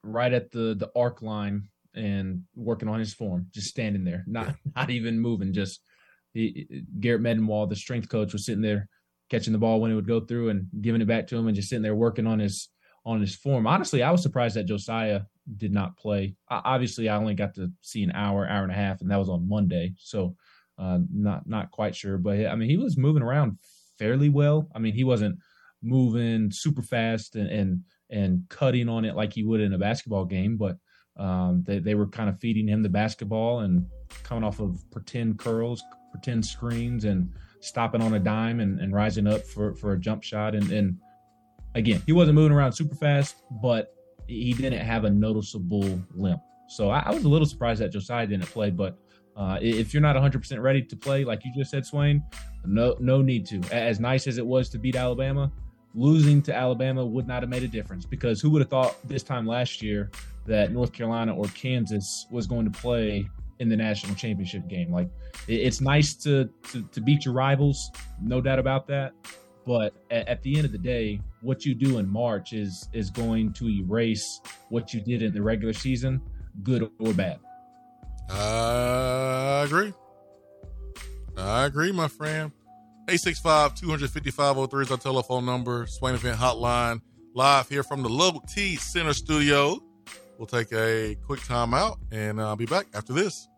right at the the arc line and working on his form, just standing there, not yeah. not even moving. Just he, Garrett Medenwald, the strength coach, was sitting there catching the ball when it would go through and giving it back to him, and just sitting there working on his on his form. Honestly, I was surprised that Josiah did not play. I, obviously, I only got to see an hour, hour and a half, and that was on Monday, so uh, not not quite sure. But I mean, he was moving around fairly well. I mean, he wasn't moving super fast and, and and cutting on it like he would in a basketball game, but um, they, they were kind of feeding him the basketball and coming off of pretend curls, pretend screens, and stopping on a dime and, and rising up for, for a jump shot. And, and again, he wasn't moving around super fast, but he didn't have a noticeable limp. So I, I was a little surprised that Josiah didn't play, but uh, if you're not 100% ready to play, like you just said, Swain, no no need to. As nice as it was to beat Alabama, losing to Alabama would not have made a difference because who would have thought this time last year that North Carolina or Kansas was going to play in the national championship game? Like it's nice to to, to beat your rivals, no doubt about that. But at, at, the end of the day, what you do in March is is going to erase what you did in the regular season, good or bad. I agree. I agree, my friend. 865 255 is our telephone number. Swain Event Hotline. Live here from the Low T Center Studio. We'll take a quick time out and I'll be back after this.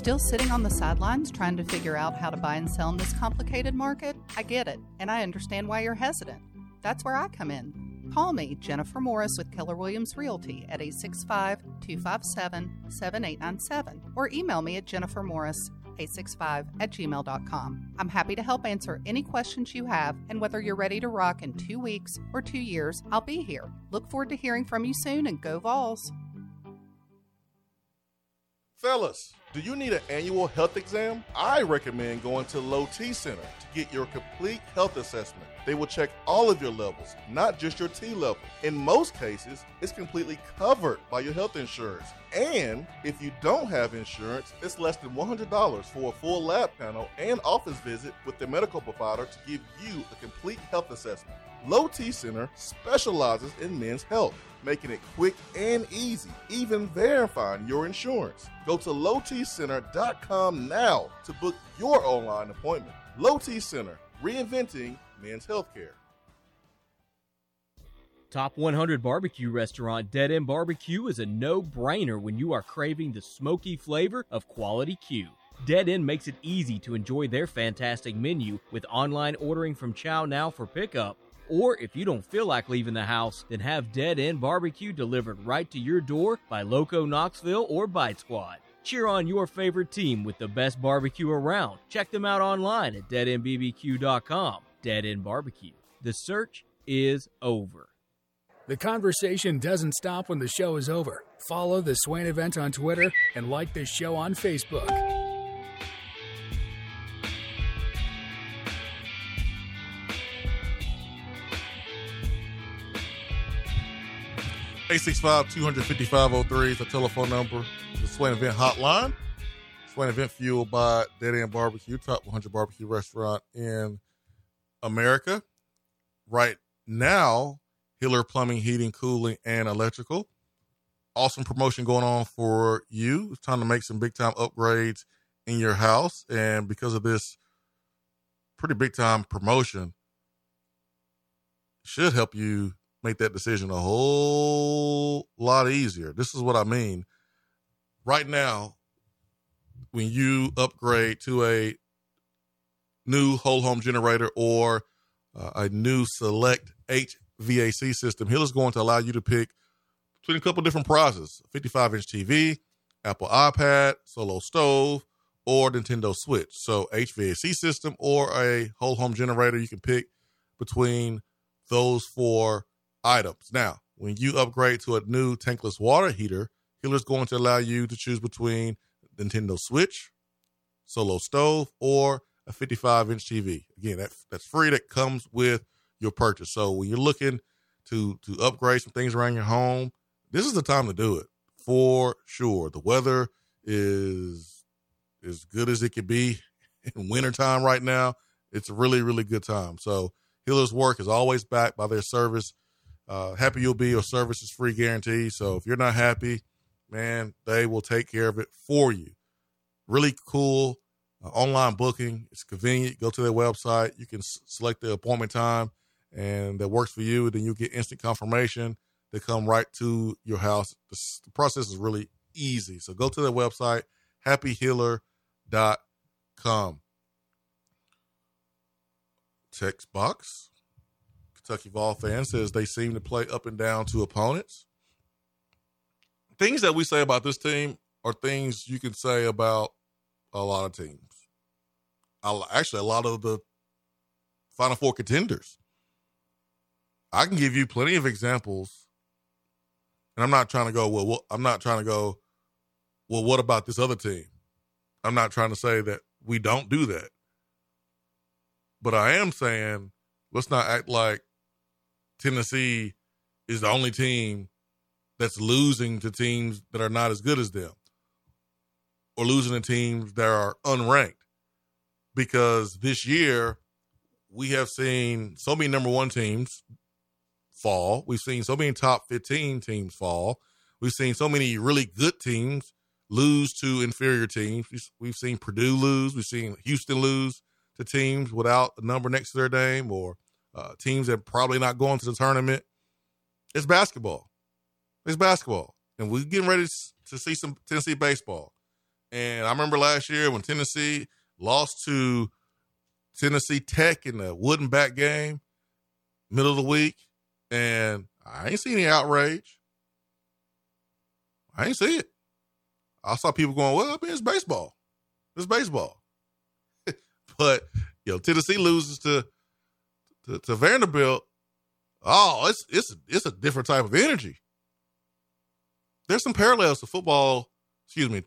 Still sitting on the sidelines trying to figure out how to buy and sell in this complicated market? I get it, and I understand why you're hesitant. That's where I come in. Call me, Jennifer Morris with Keller Williams Realty at 865 257 7897 or email me at jennifermorris 865 at gmail.com. I'm happy to help answer any questions you have, and whether you're ready to rock in two weeks or two years, I'll be here. Look forward to hearing from you soon and go Vols. Fellas, do you need an annual health exam? I recommend going to Low T Center to get your complete health assessment. They will check all of your levels, not just your T level. In most cases, it's completely covered by your health insurance. And if you don't have insurance, it's less than $100 for a full lab panel and office visit with the medical provider to give you a complete health assessment. Low T Center specializes in men's health, making it quick and easy, even verifying your insurance. Go to lowtcenter.com now to book your online appointment. Low T Center, reinventing men's healthcare. Top 100 barbecue restaurant Dead End Barbecue is a no brainer when you are craving the smoky flavor of quality Q. Dead End makes it easy to enjoy their fantastic menu with online ordering from Chow Now for pickup. Or if you don't feel like leaving the house, then have Dead End Barbecue delivered right to your door by Loco Knoxville or Bite Squad. Cheer on your favorite team with the best barbecue around. Check them out online at deadendbbq.com. Dead End Barbecue. The search is over. The conversation doesn't stop when the show is over. Follow the Swain event on Twitter and like the show on Facebook. 865-255-03 is the telephone number. The Swain Event Hotline. Swain Event fueled by Dead End Barbecue, top 100 barbecue restaurant in America. Right now, Hiller Plumbing, Heating, Cooling, and Electrical. Awesome promotion going on for you. It's time to make some big time upgrades in your house. And because of this pretty big time promotion, should help you make that decision a whole lot easier. This is what I mean. Right now, when you upgrade to a new whole home generator or uh, a new select HVAC system, Hill is going to allow you to pick between a couple different prizes 55 inch TV, Apple iPad, solo stove, or Nintendo Switch. So, HVAC system or a whole home generator, you can pick between those four items. Now, when you upgrade to a new tankless water heater, Hiller's going to allow you to choose between Nintendo Switch, Solo Stove, or a 55 inch TV. Again, that, that's free. That comes with your purchase. So when you're looking to to upgrade some things around your home, this is the time to do it for sure. The weather is as good as it could be in wintertime right now. It's a really, really good time. So Hiller's work is always backed by their service uh, happy you'll be, your service is free guarantee. So if you're not happy, man, they will take care of it for you. Really cool uh, online booking. It's convenient. Go to their website. You can s- select the appointment time and that works for you. Then you get instant confirmation. They come right to your house. The, the process is really easy. So go to their website, happyhealer.com. Text box Kentucky Vol fan says they seem to play up and down to opponents. Things that we say about this team are things you can say about a lot of teams. Actually, a lot of the Final Four contenders. I can give you plenty of examples, and I'm not trying to go. Well, well, I'm not trying to go. Well, what about this other team? I'm not trying to say that we don't do that, but I am saying let's not act like Tennessee is the only team that's losing to teams that are not as good as them or losing to teams that are unranked. Because this year, we have seen so many number one teams fall. We've seen so many top 15 teams fall. We've seen so many really good teams lose to inferior teams. We've seen Purdue lose. We've seen Houston lose to teams without a number next to their name or uh, teams that probably not going to the tournament. It's basketball. It's basketball, and we're getting ready to see some Tennessee baseball. And I remember last year when Tennessee lost to Tennessee Tech in the wooden back game, middle of the week, and I ain't seen any outrage. I ain't see it. I saw people going, "Well, I mean, it's baseball." It's baseball. but you know, Tennessee loses to, to to Vanderbilt. Oh, it's it's it's a different type of energy. There's some parallels to football, excuse me,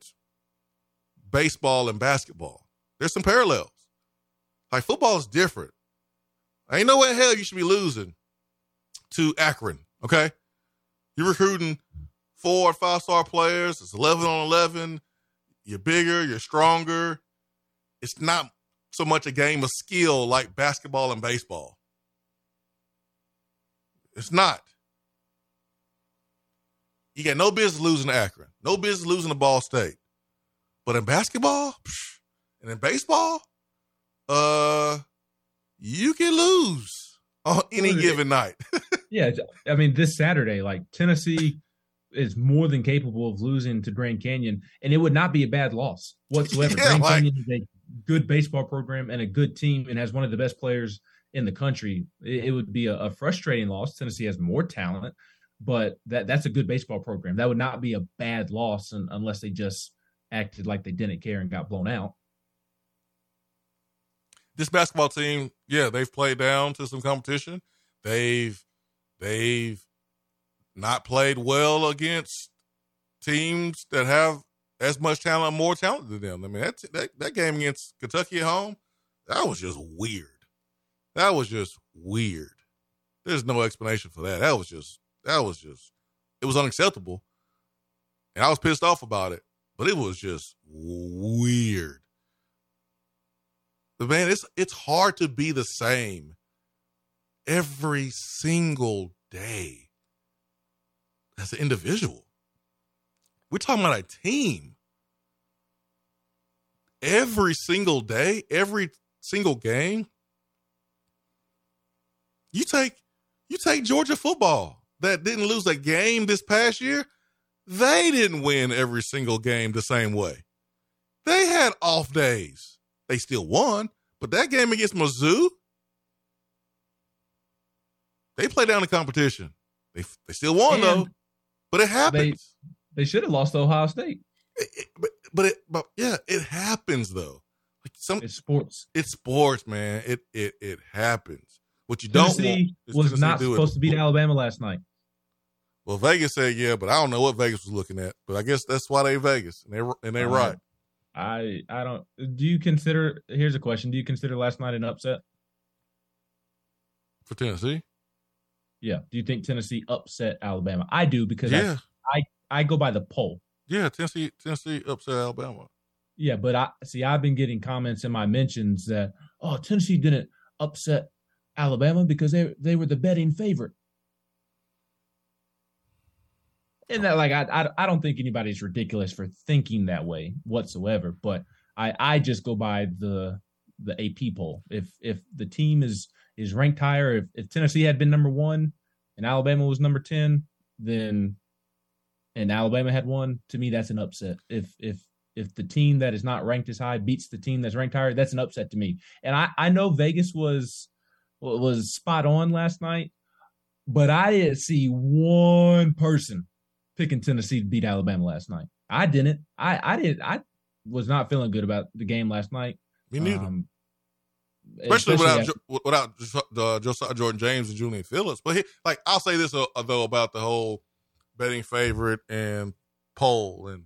baseball and basketball. There's some parallels. Like football is different. I Ain't no way in hell you should be losing to Akron. Okay, you're recruiting four or five star players. It's eleven on eleven. You're bigger. You're stronger. It's not so much a game of skill like basketball and baseball. It's not. You got no business losing to Akron. No business losing to Ball State. But in basketball and in baseball, uh, you can lose on any given night. yeah, I mean, this Saturday, like Tennessee is more than capable of losing to Grand Canyon, and it would not be a bad loss whatsoever. Yeah, Grand like, Canyon is a good baseball program and a good team, and has one of the best players in the country. It, it would be a, a, frustrating loss. Tennessee has more talent, but that that's a good baseball program. That would not be a bad loss un, unless they just acted like they didn't care and got blown out. This basketball team, yeah, they've played down to some competition. They've they've not played well against teams that have as much talent, more talent than them. I mean, that that, that game against Kentucky at home, that was just weird. That was just weird. There's no explanation for that. That was just that was just it was unacceptable. And I was pissed off about it, but it was just weird. But man, it's it's hard to be the same every single day as an individual. We're talking about a team. Every single day, every single game. You take you take Georgia football that didn't lose a game this past year. They didn't win every single game the same way. They had off days. They still won, but that game against Mizzou, they played down the competition. They they still won and though, but it happens. They, they should have lost to Ohio State. It, it, but but it but yeah, it happens though. Like some it's sports. It's sports, man. It it it happens. What you don't Tennessee want was not supposed it. to beat Alabama last night. Well, Vegas said yeah, but I don't know what Vegas was looking at. But I guess that's why they Vegas and they and they uh, right. I I don't. Do you consider? Here's a question: Do you consider last night an upset for Tennessee? Yeah. Do you think Tennessee upset Alabama? I do because yeah. I, I I go by the poll. Yeah, Tennessee Tennessee upset Alabama. Yeah, but I see. I've been getting comments in my mentions that oh Tennessee didn't upset Alabama because they they were the betting favorite. And that like I, I I don't think anybody's ridiculous for thinking that way whatsoever. But I I just go by the the AP poll. If if the team is is ranked higher, if, if Tennessee had been number one and Alabama was number ten, then and Alabama had won, to me that's an upset. If if if the team that is not ranked as high beats the team that's ranked higher, that's an upset to me. And I I know Vegas was was spot on last night, but I didn't see one person picking Tennessee to beat Alabama last night. I didn't. I I did. I was not feeling good about the game last night. Me neither. Um, especially, especially, without without uh, Josiah Jordan James and Julian Phillips. But he, like I'll say this uh, though about the whole betting favorite and poll and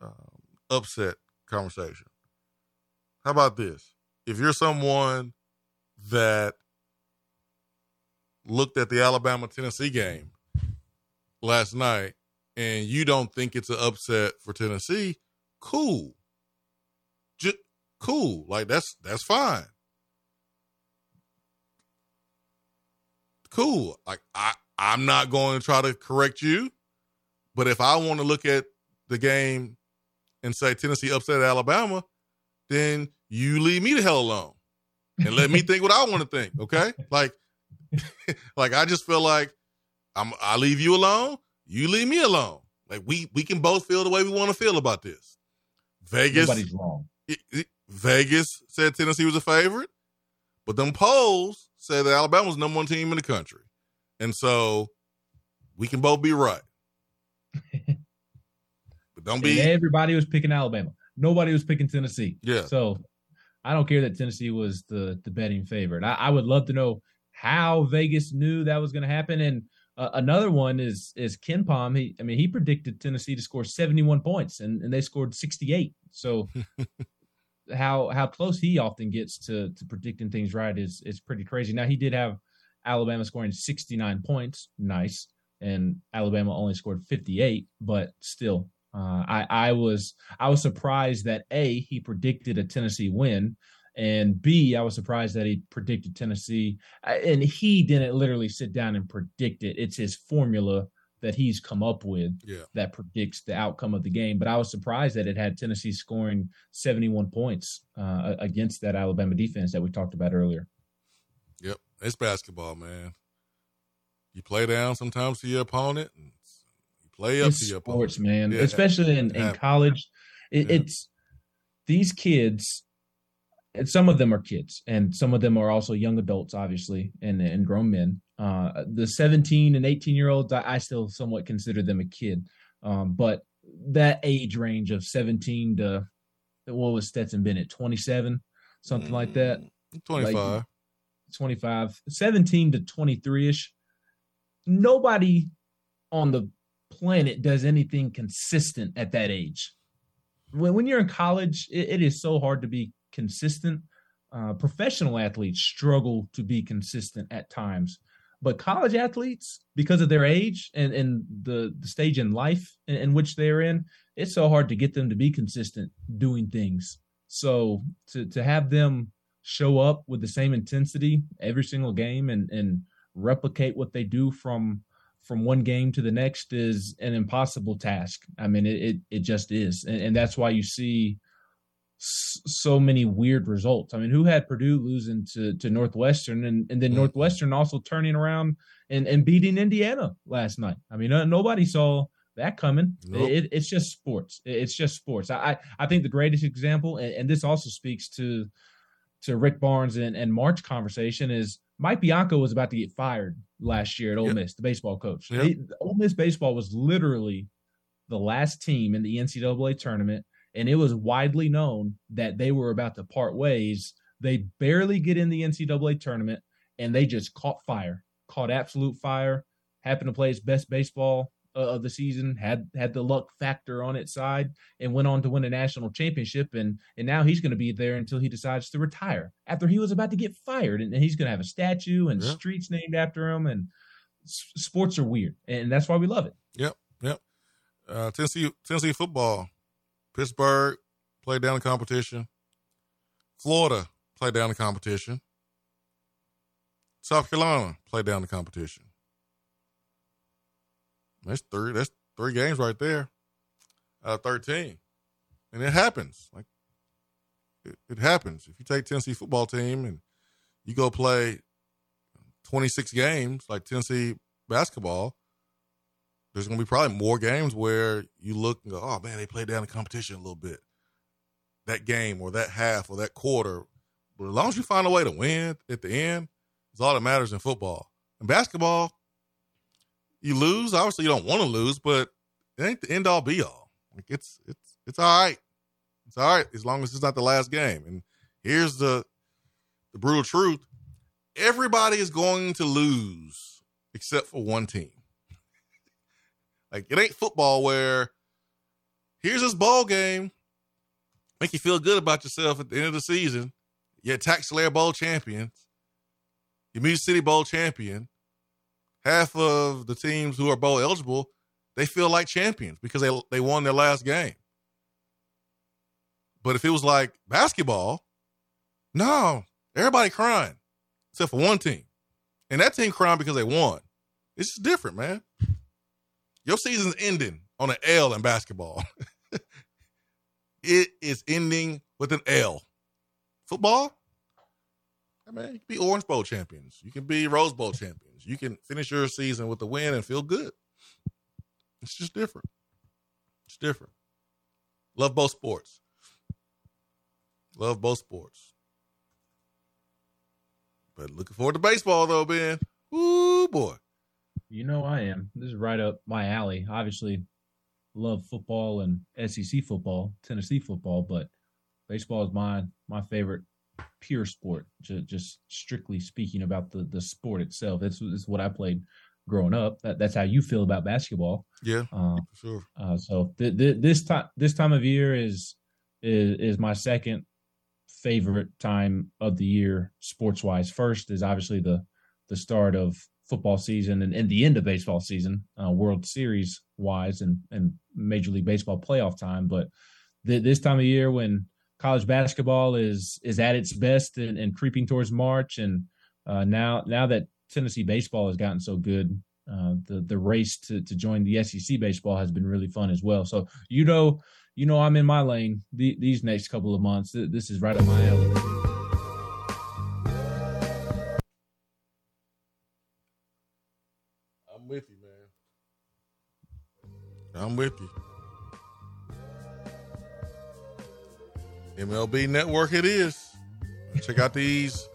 um, upset conversation. How about this? If you're someone that looked at the Alabama Tennessee game last night and you don't think it's an upset for Tennessee, cool. Cool. Like that's that's fine. Cool. Like I I'm not going to try to correct you, but if I want to look at the game and say Tennessee upset Alabama, then you leave me the hell alone and let me think what I want to think. Okay, like, like I just feel like I'm. I leave you alone. You leave me alone. Like we we can both feel the way we want to feel about this. Vegas, nobody's wrong. Vegas said Tennessee was a favorite, but them polls said that Alabama was number one team in the country, and so we can both be right. but don't be. And everybody was picking Alabama. nobody was picking Tennessee. Yeah. So I don't care that Tennessee was the the betting favorite. I, I would love to know how Vegas knew that was going to happen. And uh, another one is is KenPom. He, I mean, he predicted Tennessee to score 71 points, and, and they scored 68. So how how close he often gets to to predicting things right is is pretty crazy. Now he did have Alabama scoring 69 points, nice, and Alabama only scored 58, but still, uh, I I was I was surprised that a he predicted a Tennessee win, and B I was surprised that he predicted Tennessee, and he didn't literally sit down and predict it. It's his formula that he's come up with yeah. that predicts the outcome of the game. But I was surprised that it had Tennessee scoring 71 points uh, against that Alabama defense that we talked about earlier. Yep, it's basketball, man. You play down sometimes to your opponent, and play up it's to your sports, man. Yeah. Especially in, in college, it, Yeah. it's these kids. And some of them are kids, and some of them are also young adults, obviously, and and grown men. Uh, the 17 and 18 year olds, I, I still somewhat consider them a kid, um, but that age range of 17 to what was Stetson Bennett, 27, something like that. Mm, 25. 25, 17 to 23 ish. Nobody on the planet does anything consistent at that age. When, when you're in college, it, it is so hard to be consistent. Uh, professional athletes struggle to be consistent at times, but college athletes, because of their age and, and the, the stage in life in, in which they're in, it's so hard to get them to be consistent doing things. So to to have them show up with the same intensity every single game and and replicate what they do from from one game to the next is an impossible task. I mean, it it, it just is, and, and that's why you see s- so many weird results. I mean, who had Purdue losing to to Northwestern, and and then Mhm. Northwestern also turning around and and beating Indiana last night. I mean, uh, nobody saw that coming. Nope. It, it's just sports. It's just sports. I I, I think the greatest example, and, and this also speaks to to Rick Barnes and, and March conversation is Mike Bianco was about to get fired last year at Ole Yep. Miss, the baseball coach. Yep. They- Ole Miss baseball was literally the last team in the NCAA tournament, and it was widely known that they were about to part ways. They barely get in the NCAA tournament, and they just caught fire, caught absolute fire. Happened to play his best baseball of the season, had had the luck factor on its side, and went on to win a national championship. And and now he's going to be there until he decides to retire after he was about to get fired, and, and he's going to have a statue and Yeah. streets named after him. And s- sports are weird, and that's why we love it. Yep, yep. Uh, Tennessee, Tennessee football. Pittsburgh played down the competition. Florida played down the competition. South Carolina played down the competition. That's three. That's three games right there. Out of thirteen, and it happens. Like it, it happens. If you take Tennessee football team and you go play twenty six games like Tennessee basketball, there's going to be probably more games where you look and go, oh man, they played down the competition a little bit. That game or that half or that quarter. But as long as you find a way to win at the end, it's all that matters in football. In basketball, you lose. Obviously, you don't want to lose, but it ain't the end all be all. Like it's it's it's all right. It's all right as long as it's not the last game. And here's the the brutal truth: everybody is going to lose except for one team. Like it ain't football where here's this ball game, make you feel good about yourself at the end of the season. You're TaxSlayer Bowl champions, You're Music City Bowl champion. Half of the teams who are bowl eligible, they feel like champions because they they won their last game. But if it was like basketball, no, everybody crying except for one team, and that team crying because they won. It's just different, man. Your season's ending on an L in basketball. it is ending with an L. Football, I mean, you can be Orange Bowl champions. You can be Rose Bowl champions. You can finish your season with a win and feel good. It's just different. It's different. Love both sports. Love both sports. But looking forward to baseball though, Ben. Ooh boy. You know I am. This is right up my alley. Obviously, love football and SEC football, Tennessee football, but baseball is my my favorite pure sport. Just, just strictly speaking about the the sport itself. That's, that's what I played growing up. That, that's how you feel about basketball. Yeah, uh, for sure. Uh, so th- th- this time this time of year is is is my second favorite time of the year sports wise. First is obviously the the start of football season and, and the end of baseball season, uh, World Series wise, and and Major League Baseball playoff time. But th- this time of year when college basketball is is at its best and, and creeping towards March, and uh, now now that Tennessee baseball has gotten so good, uh, the the race to to join the SEC baseball has been really fun as well. So you know you know I'm in my lane the, these next couple of months. This is right up my alley. I'm with you, man. I'm with you. MLB Network it is. Check out these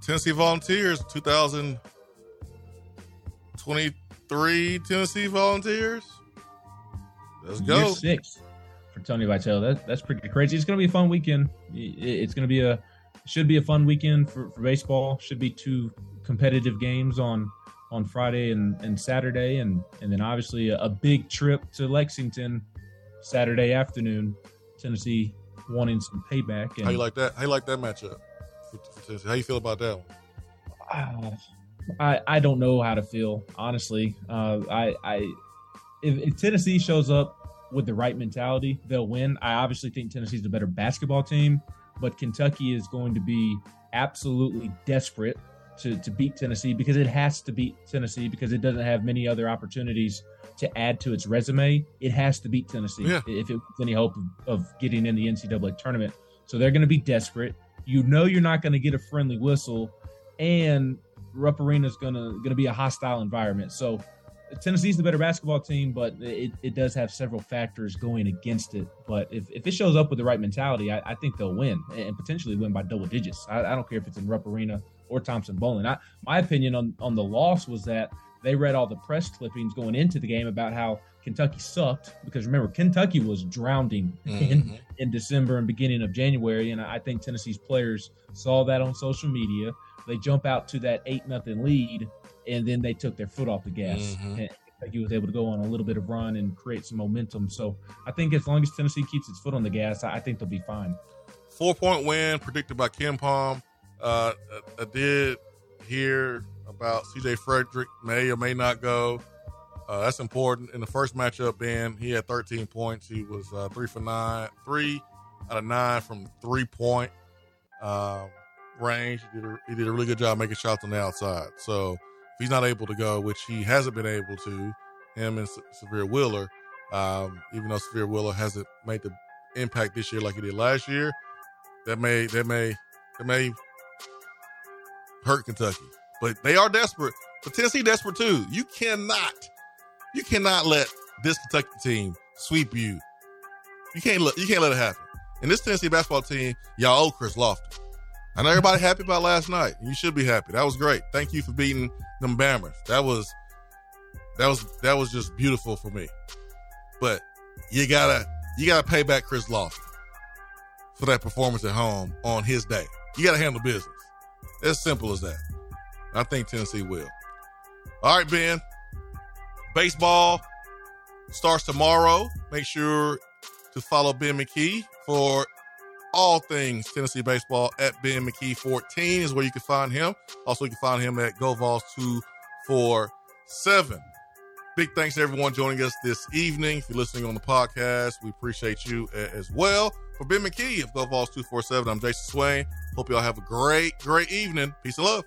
Tennessee Volunteers 2023 Tennessee Volunteers. Let's go. Year six for Tony Vitello. That, that's pretty crazy. It's going to be a fun weekend. It's going to be a should be a fun weekend for, for baseball. Should be two competitive games on on Friday and, and Saturday, and and then obviously a, a big trip to Lexington Saturday afternoon. Tennessee wanting some payback. And, How you like that? How you like that matchup? For, for Tennessee? How you feel about that one? Uh, I I don't know how to feel honestly. Uh, I I if, if Tennessee shows up with the right mentality, they'll win. I obviously think Tennessee's a better basketball team, but Kentucky is going to be absolutely desperate to, to beat Tennessee because it has to beat Tennessee because it doesn't have many other opportunities to add to its resume. It has to beat Tennessee Yeah. if it wants any hope of, of getting in the NCAA tournament. So they're going to be desperate. You know you're not going to get a friendly whistle, and Rupp Arena is going to going to be a hostile environment. So Tennessee's the better basketball team, but it, it does have several factors going against it. But if, if it shows up with the right mentality, I, I think they'll win and potentially win by double digits. I, I don't care if it's in Rupp Arena or Thompson Boling. I, my opinion on, on the loss was that they read all the press clippings going into the game about how Kentucky sucked because remember Kentucky was drowning in, in December and beginning of January, and I think Tennessee's players saw that on social media. They jump out to that eight nothing lead, and then they took their foot off the gas. Mhm. And Kentucky was able to go on a little bit of run and create some momentum. So I think as long as Tennessee keeps its foot on the gas, I think they'll be fine. Four point win predicted by KenPom. Uh, I did hear about CJ Frederick may or may not go. Uh, that's important. In the first matchup, Ben, he had 13 points. He was uh, three for nine, three out of nine from three point um, range. He did, a, he did a really good job making shots on the outside. So if he's not able to go, which he hasn't been able to, him and Se- Sahvir Wheeler, um, even though Sahvir Wheeler hasn't made the impact this year like he did last year, that may that may that may hurt Kentucky. But they are desperate. But Tennessee desperate too. You cannot you cannot let this Kentucky team sweep you. You can't let you can't let it happen. And this Tennessee basketball team, y'all owe Chris Lofton. I know everybody happy about last night. You should be happy. That was great. Thank you for beating them Bammers. That was that was that was just beautiful for me. But you gotta you gotta pay back Chris Lofton for that performance at home on his day. You gotta handle business. As simple as that. I think Tennessee will. All right, Ben. Baseball starts tomorrow. Make sure to follow Ben McKee for all things Tennessee baseball at Ben McKee 14 is where you can find him. Also, you can find him at GoVols 247. Big thanks to everyone joining us this evening. If you're listening on the podcast, we appreciate you uh, as well. For Ben McKee of GoVols 247, I'm Jason Swain. Hope y'all have a great, great evening. Peace and love.